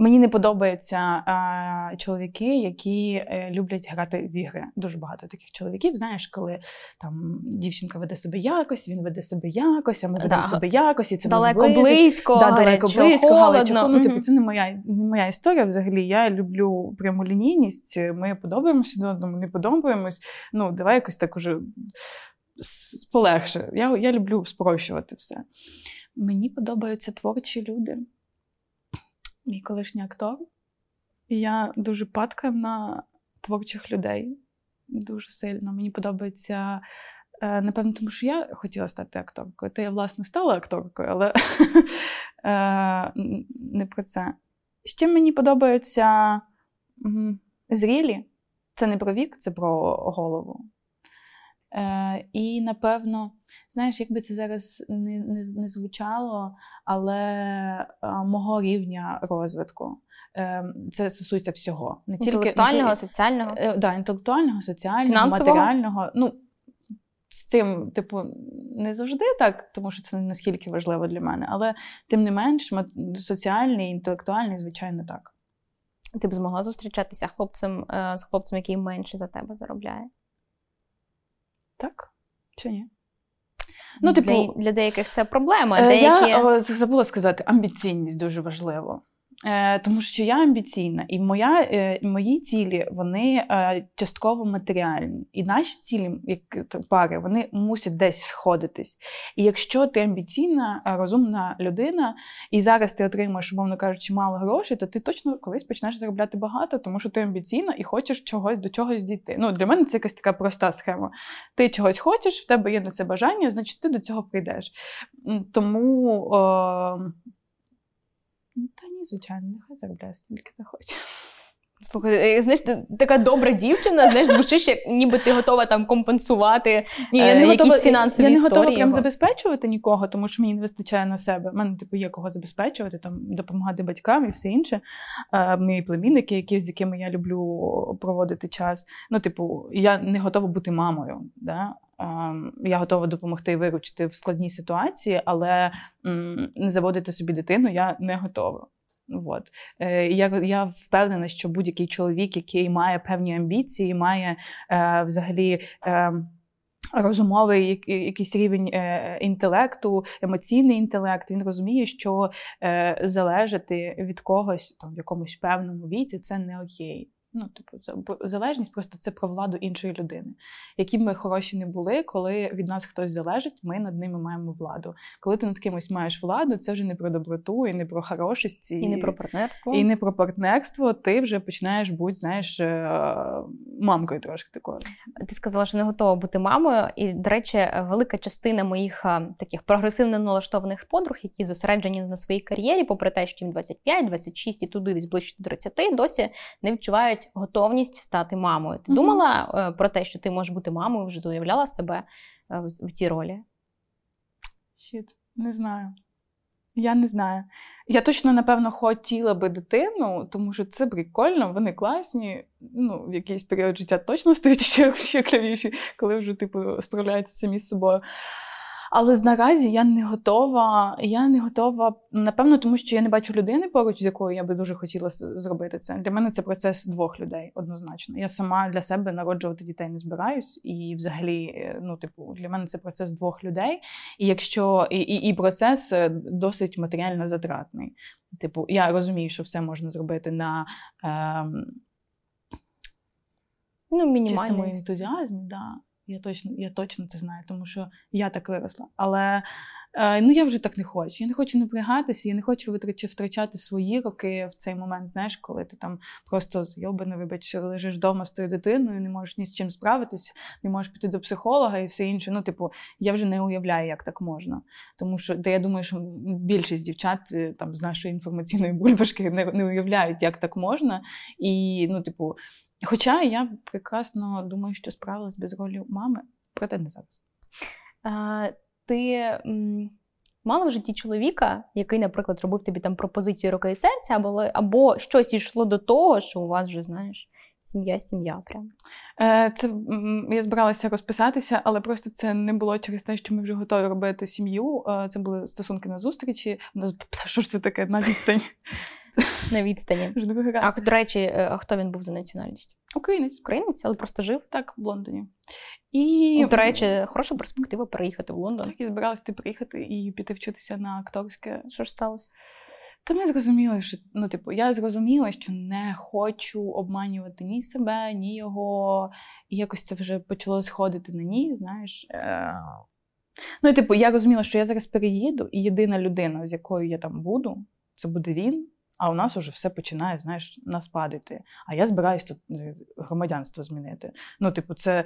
Мені не подобаються а, чоловіки, які е, люблять грати в ігри. Дуже багато таких чоловіків. Знаєш, коли там дівчинка веде себе якось, він веде себе якось, а ми ведемо да. себе якось, і це далеко близько, да, далеко близько, галечко. Ну, типу, це не моя не моя історія. Взагалі, я люблю прямолінійність. Ми подобаємося до одному, не подобаємось. Ну, давай якось так уже полегше. Я, Я люблю спрощувати все. Мені подобаються творчі люди мій колишній актор. І я дуже падка на творчих людей. Дуже сильно. Мені подобається, е, напевно, тому що я хотіла стати акторкою. То я, власне, стала акторкою, але е, не про це. Ще мені подобаються зрілі. Це не про вік, це про голову. Е, І, напевно, знаєш, якби це зараз не не, не звучало, але е, мого рівня розвитку. Е, Це стосується всього. Не тільки Інтелектуального, не соціального. Е, да, інтелектуального, соціального, Фінансового? матеріального. Ну, з цим, типу, не завжди так, тому що це не наскільки важливо для мене, але тим не менш, соціальний, інтелектуальний, звичайно, так. Ти б змогла зустрічатися хлопцем, е, з хлопцем, який менше за тебе заробляє? Так? Чи ні? Ну, типу, Для для деяких це проблема. Деякі... Я забула сказати, амбіційність дуже важливо. Е, Тому що я амбіційна, і моя, е, мої цілі вони е, частково матеріальні. І наші цілі, як пари, вони мусять десь сходитись. І якщо ти амбіційна, розумна людина, і зараз ти отримуєш, умовно кажучи, мало грошей, то ти точно колись почнеш заробляти багато, тому що ти амбіційна і хочеш чогось до чогось дійти. Ну, Для мене це якась така проста схема. Ти чогось хочеш, в тебе є на це бажання, значить ти до цього прийдеш. Тому. Ну, та ні, звичайно, нехай заробляє стільки захоче. Слухай, е, знаєш, ти така добра дівчина, знаєш, звучиш, як ніби ти готова там компенсувати Ні, я не е, якісь фінансові Я не історії готова прям забезпечувати нікого, тому що мені не вистачає на себе. У мене типу є кого забезпечувати, там допомагати батькам і все інше. Е, мої племінники, які, з якими я люблю проводити час. Ну, типу, я не готова бути мамою. Да? Я готова допомогти виручити в складній ситуації, але не заводити собі дитину я не готова. От. Е, я я впевнена, що будь-який чоловік, який має певні амбіції, має е, взагалі. Е, Розумовий якийсь рівень е, інтелекту, емоційний інтелект, він розуміє, що е, залежати від когось там в якомусь певному віці це не окей. Ну, типу, залежність просто це про владу іншої людини. Які б ми хороші не були, коли від нас хтось залежить, ми над ними маємо владу. Коли ти над кимось маєш владу, це вже не про доброту, і не про хорошість, і, і не про партнерство. І не про партнерство. Ти вже починаєш бути, знаєш, е, мамкою трошки такою. Ти сказала, що не готова бути мамою. І, до речі, велика частина моїх е, таких прогресивно налаштованих подруг, які зосереджені на своїй кар'єрі, попри те, що їм 25, 26 і туди десь ближче до 30, досі не відчувають готовність стати мамою. Ти mm-hmm. думала е, про те, що ти можеш бути мамою, вже уявляла себе е, в, в цій ролі? Щит, не знаю. Я не знаю. Я точно, напевно, хотіла би дитину, тому що це прикольно, вони класні. Ну, в якийсь період життя точно стають ще ще клявіші, коли вже типу справляються самі з собою. Але наразі я не готова. Я не готова, напевно, тому що я не бачу людини поруч, з якою я би дуже хотіла зробити це. Для мене це процес двох людей однозначно. Я сама для себе народжувати дітей не збираюсь, і взагалі, е, ну, типу, для мене це процес двох людей. І якщо і, і, і процес е, досить матеріально затратний. Типу, я розумію, що все можна зробити на. Ем, Ну, чистому ентузіазмі, да. Я точно я точно це знаю, тому що я так виросла. Але е, ну я вже так не хочу. Я не хочу напрягатися, я не хочу втрачати свої роки в цей момент. Знаєш, коли ти там просто зйобане, вибач, лежиш вдома з тою дитиною, не можеш ні з чим справитися, не можеш піти до психолога і все інше. Ну, типу, я вже не уявляю, як так можна. Тому що де я думаю, що більшість дівчат е, там з нашої інформаційної бульбашки не, не уявляють, як так можна. І ну, типу. Хоча я прекрасно думаю, що справилась без ролі мами, проте не зараз. А, Ти м, мала в житті чоловіка, який, наприклад, робив тобі там пропозицію руки і серця, або або щось йшло до того, що у вас вже знаєш. Сім'я, сім'я прям. Е, це я збиралася розписатися, але просто це не було через те, що ми вже готові робити сім'ю. Е, це були стосунки на зустрічі. Що ж це таке на відстань? на відстані. А до речі, е, хто він був за національністю? Українець. Українець, але просто жив. Так, в Лондоні. І До речі, хороша перспектива переїхати в Лондон. так, і збиралася ти приїхати і піти вчитися на акторське. Що ж сталося? Та ми зрозуміли, що ну, типу, я зрозуміла, що не хочу обманювати ні себе, ні його. І якось це вже почало сходити на ні, знаєш. Е... Ну, і, типу, я розуміла, що я зараз переїду, і єдина людина, з якою я там буду, це буде він. А у нас вже все починає, знаєш, нас падати. А я збираюсь тут е, громадянство змінити. Ну, типу, це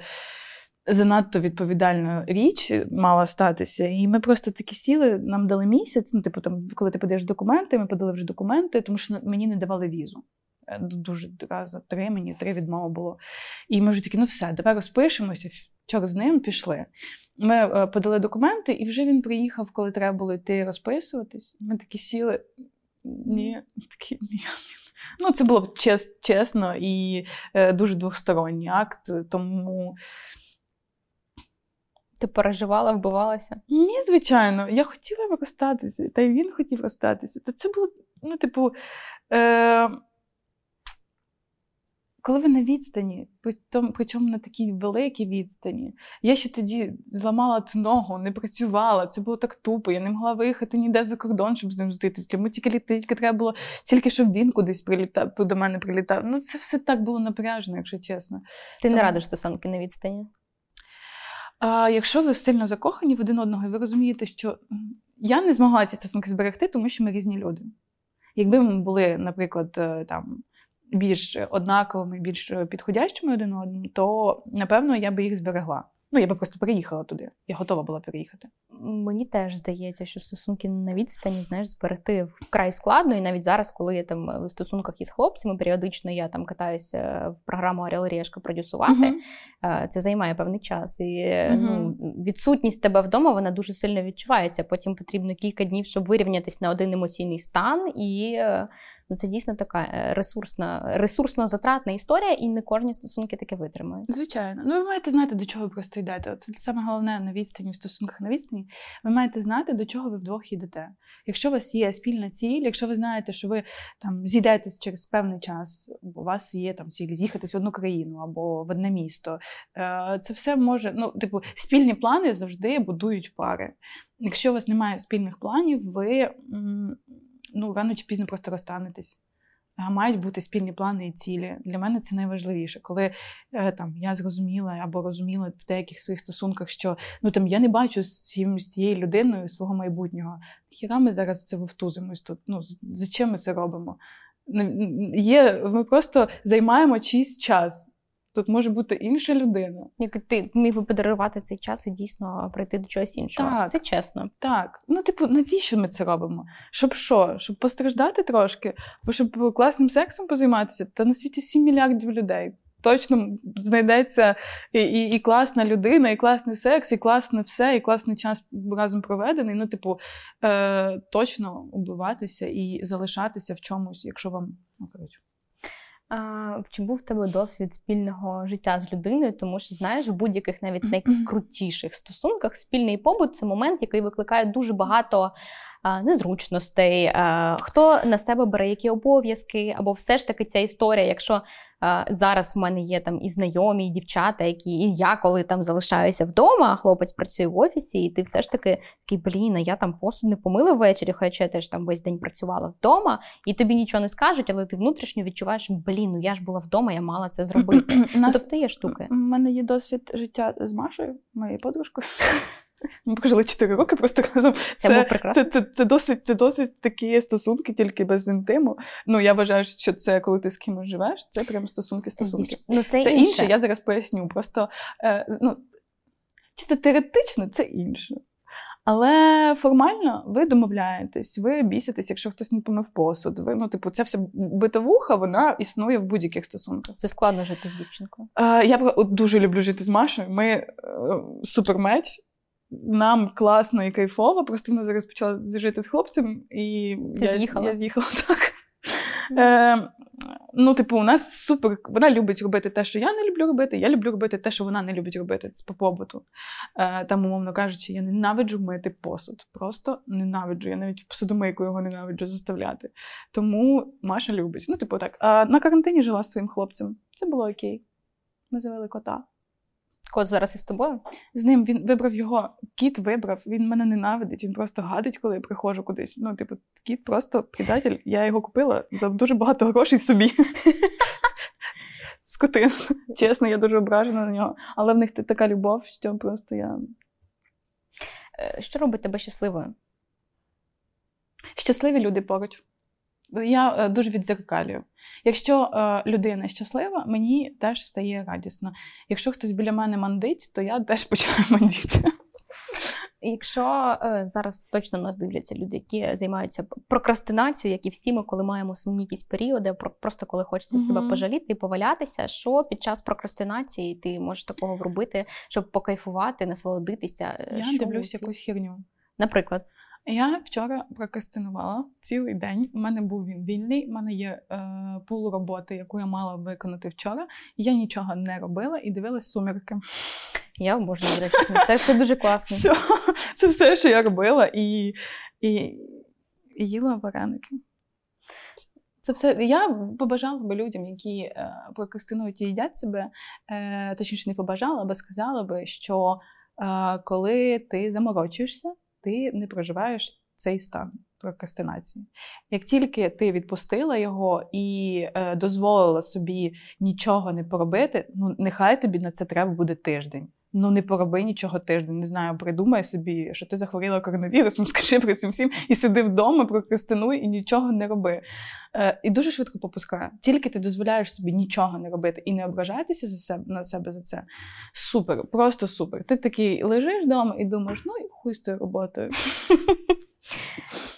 занадто відповідальна річ мала статися. І ми просто такі сіли, нам дали місяць. Ну, типу, там, коли ти подаєш документи, ми подали вже документи, тому що мені не давали візу. Е, Дуже рази три мені три відмови було. І ми вже такі, ну все, давай розпишемося. Чор з ним пішли. Ми е, подали документи, і вже він приїхав, коли треба було йти розписуватись. Ми такі сіли. Ні, такі ні. Ну, це було б чес, чесно і е, дуже двосторонній акт, тому. Ти переживала, вбивалася? Ні, звичайно, я хотіла розстатися, та й він хотів розстатися. Та це було, ну, типу, е- коли ви на відстані, причому на такій великій відстані, я ще тоді зламала цю ногу, не працювала, це було так тупо. Я не могла виїхати ніде за кордон, щоб з ним зустрітися. Йому тільки тільки треба було, тільки щоб він кудись прилітав, до мене прилітав. Ну, це все так було напряжено, якщо чесно. Ти Тому... не радиш стосунки на відстані? А, Якщо ви сильно закохані в один одного, і ви розумієте, що я не змогла ці стосунки зберегти, тому що ми різні люди. Якби ми були, наприклад, е, там більш однаковими, більш підходящими один одному, то напевно я би їх зберегла. Ну, я би просто переїхала туди. Я готова була переїхати. Мені теж здається, що стосунки на відстані знаєш, зберегти вкрай складно. І навіть зараз, коли я там в стосунках із хлопцями, періодично я там катаюся в програму Орел Рєшка продюсувати. Uh-huh. Це займає певний час. І uh-huh. ну, відсутність тебе вдома вона дуже сильно відчувається. Потім потрібно кілька днів, щоб вирівнятися на один емоційний стан і е, ну це дійсно така е, ресурсна, ресурсно затратна історія, і не кожні стосунки таке витримають. Звичайно, ну ви маєте знати, до чого ви просто йдете. Це саме головне на відстані в стосунках на відстані. Ви маєте знати, до чого ви вдвох йдете. Якщо у вас є спільна ціль, якщо ви знаєте, що ви там зійдетесь через певний час, у вас є там ціль з'їхатись в одну країну або в одне місто, е, це все може. Ну, типу, спільні плани завжди будують пари. Якщо у вас немає спільних планів, ви ну, рано чи пізно просто розстанетесь. Мають бути спільні плани і цілі. Для мене це найважливіше, коли е, там я зрозуміла або розуміла в деяких своїх стосунках, що ну там я не бачу з цією людиною свого майбутнього. Хіра ми зараз це вовтузимось тут. Ну за чим ми це робимо? Є, Ми просто займаємо чийсь час. Тут може бути інша людина. Як ти міг би подарувати цей час і дійсно прийти до чогось іншого. Так, Це чесно. Так. Ну, типу, навіщо ми це робимо? Щоб що? Щоб постраждати трошки, бо щоб класним сексом позайматися, та на світі 7 мільярдів людей. Точно знайдеться і, і і, класна людина, і класний секс, і класне все, і класний час разом проведений. Ну, типу, е, точно убиватися і залишатися в чомусь, якщо вам ну, коротше. Чи був в тебе досвід спільного життя з людиною? Тому що знаєш, в будь-яких навіть найкрутіших стосунках спільний побут це момент, який викликає дуже багато незручностей, хто на себе бере які обов'язки, або все ж таки ця історія, якщо зараз в мене є там і знайомі, і дівчата, які і я коли там залишаюся вдома, а хлопець працює в офісі, і ти все ж таки такий, блін, а я там посуд не помила ввечері, хоча я теж там весь день працювала вдома, і тобі нічого не скажуть, але ти внутрішньо відчуваєш, блін, ну я ж була вдома, я мала це зробити. Ну, Тобто є штуки. У мене є досвід життя з Машою, моєю подружкою. Ми прожили 4 роки просто разом. Це це, це, це, це, досить це досить такі стосунки, тільки без інтиму. Ну, я вважаю, що це коли ти з кимось живеш, це прям стосунки-стосунки. Ну, Це, це інше. інше, я зараз поясню. Просто е, ну, чисто теоретично це інше. Але формально ви домовляєтесь, ви біситесь, якщо хтось не помив посуд. Ви, ну, типу, ця вся битовуха, вона існує в будь-яких стосунках. Це складно жити з дівчинкою. Е, я дуже люблю жити з Машою. Ми е, супермеч нам класно і кайфово. Просто вона зараз почала жити з хлопцем, і Ти я з'їхала? Я з'їхала так. Е, Ну, типу, у нас супер. Вона любить робити те, що я не люблю робити. Я люблю робити те, що вона не любить робити Це по побуту. Е, Там, умовно кажучи, я ненавиджу мити посуд. Просто ненавиджу. Я навіть посудомийку його ненавиджу заставляти. Тому Маша любить. Ну, типу, так. А на карантині жила з своїм хлопцем. Це було окей. Ми завели кота. Кот зараз із тобою? З ним він вибрав його. Кіт вибрав, він мене ненавидить, він просто гадить, коли я приходжу кудись. Ну, типу, кіт просто предатель. Я його купила за дуже багато грошей собі. Скотин. Чесно, я дуже ображена на нього. Але в них така любов, що просто я. Е, що робить тебе щасливою? Щасливі люди поруч я е, дуже віддзеркалюю. Якщо е, людина щаслива, мені теж стає радісно. Якщо хтось біля мене мандить, то я теж починаю мандіти. Якщо е, зараз точно нас дивляться люди, які займаються прокрастинацією, як і всі ми, коли маємо сумні якісь періоди, просто коли хочеться mm-hmm. себе пожаліти і повалятися, що під час прокрастинації ти можеш такого вробити, щоб покайфувати, насолодитися? Я що дивлюсь якусь херню. Наприклад. Я вчора прокрастинувала цілий день. У мене був він вільний. У мене є е, пул роботи, яку я мала виконати вчора. Я нічого не робила і дивилась сумірки. Я обожнюю, речі, це це дуже класно. Все, Це все, що я робила, і, і, і їла вареники. Це все. Я побажала би людям, які е, прокрастинують і їдять себе, е, точніше, не побажала, аби сказала би, що е, коли ти заморочуєшся ти не проживаєш цей стан прокрастинації. Як тільки ти відпустила його і е, дозволила собі нічого не поробити, ну нехай тобі на це треба буде тиждень. Ну не пороби нічого тиждень. Не знаю, придумай собі, що ти захворіла коронавірусом, скажи про цим всім і сиди вдома, прокрастинуй і нічого не роби. Е, І дуже швидко попускає. Тільки ти дозволяєш собі нічого не робити і не ображатися за себе на себе за це. Супер, просто супер. Ти такий лежиш вдома і думаєш, ну і хуй з тою роботою.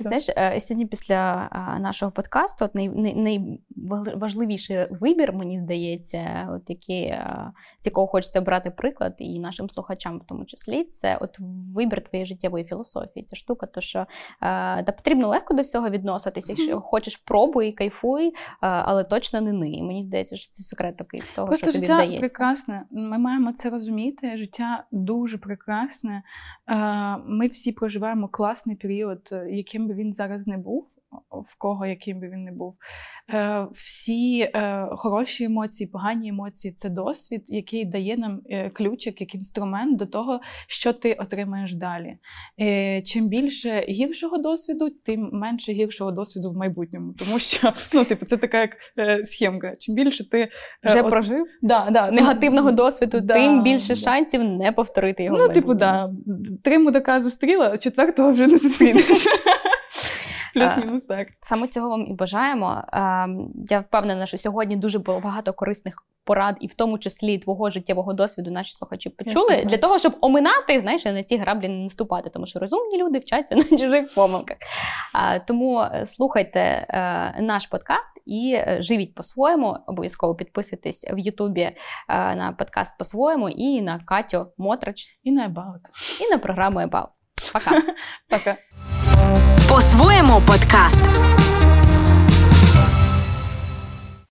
Ти знаєш, е, сьогодні після нашого подкасту от найважливіший вибір, мені здається, от який, з якого хочеться брати приклад, і нашим слухачам в тому числі, це от вибір твоєї життєвої філософії. Ця штука, то що та потрібно легко до всього відноситися. Якщо хочеш, пробуй, кайфуй, але точно не ни. Мені здається, що це секрет такий того, Просто що тобі життя здається. прекрасне. Ми маємо це розуміти. Життя дуже прекрасне. Ми всі проживаємо класний період, яким би він зараз не був, в кого яким би він не був. Е, всі е, хороші емоції, погані емоції це досвід, який дає нам е, ключик як інструмент до того, що ти отримаєш далі. Чим більше гіршого досвіду, тим менше гіршого досвіду в майбутньому. Тому що ну, типу, це така як схемка. Чим більше ти вже от... прожив да, да, негативного досвіду, да, тим більше да. шансів не повторити його. Ну, типу, да. Три мудака зустріла, четвертого вже не зустрінеш. Плюс-мінус так. Саме цього вам і бажаємо. Я впевнена, що сьогодні дуже було багато корисних порад, і в тому числі твого життєвого досвіду наші слухачі почули для того, щоб оминати, знаєш, на ці граблі не наступати, тому що розумні люди вчаться на чужих помилках. Тому е, слухайте е, наш подкаст і е, живіть по-своєму. Обов'язково підписуйтесь в Ютубі на подкаст по-своєму і на Катю Мотрач, і на About. і на програму About. Пока. Пока. По-своєму подкаст.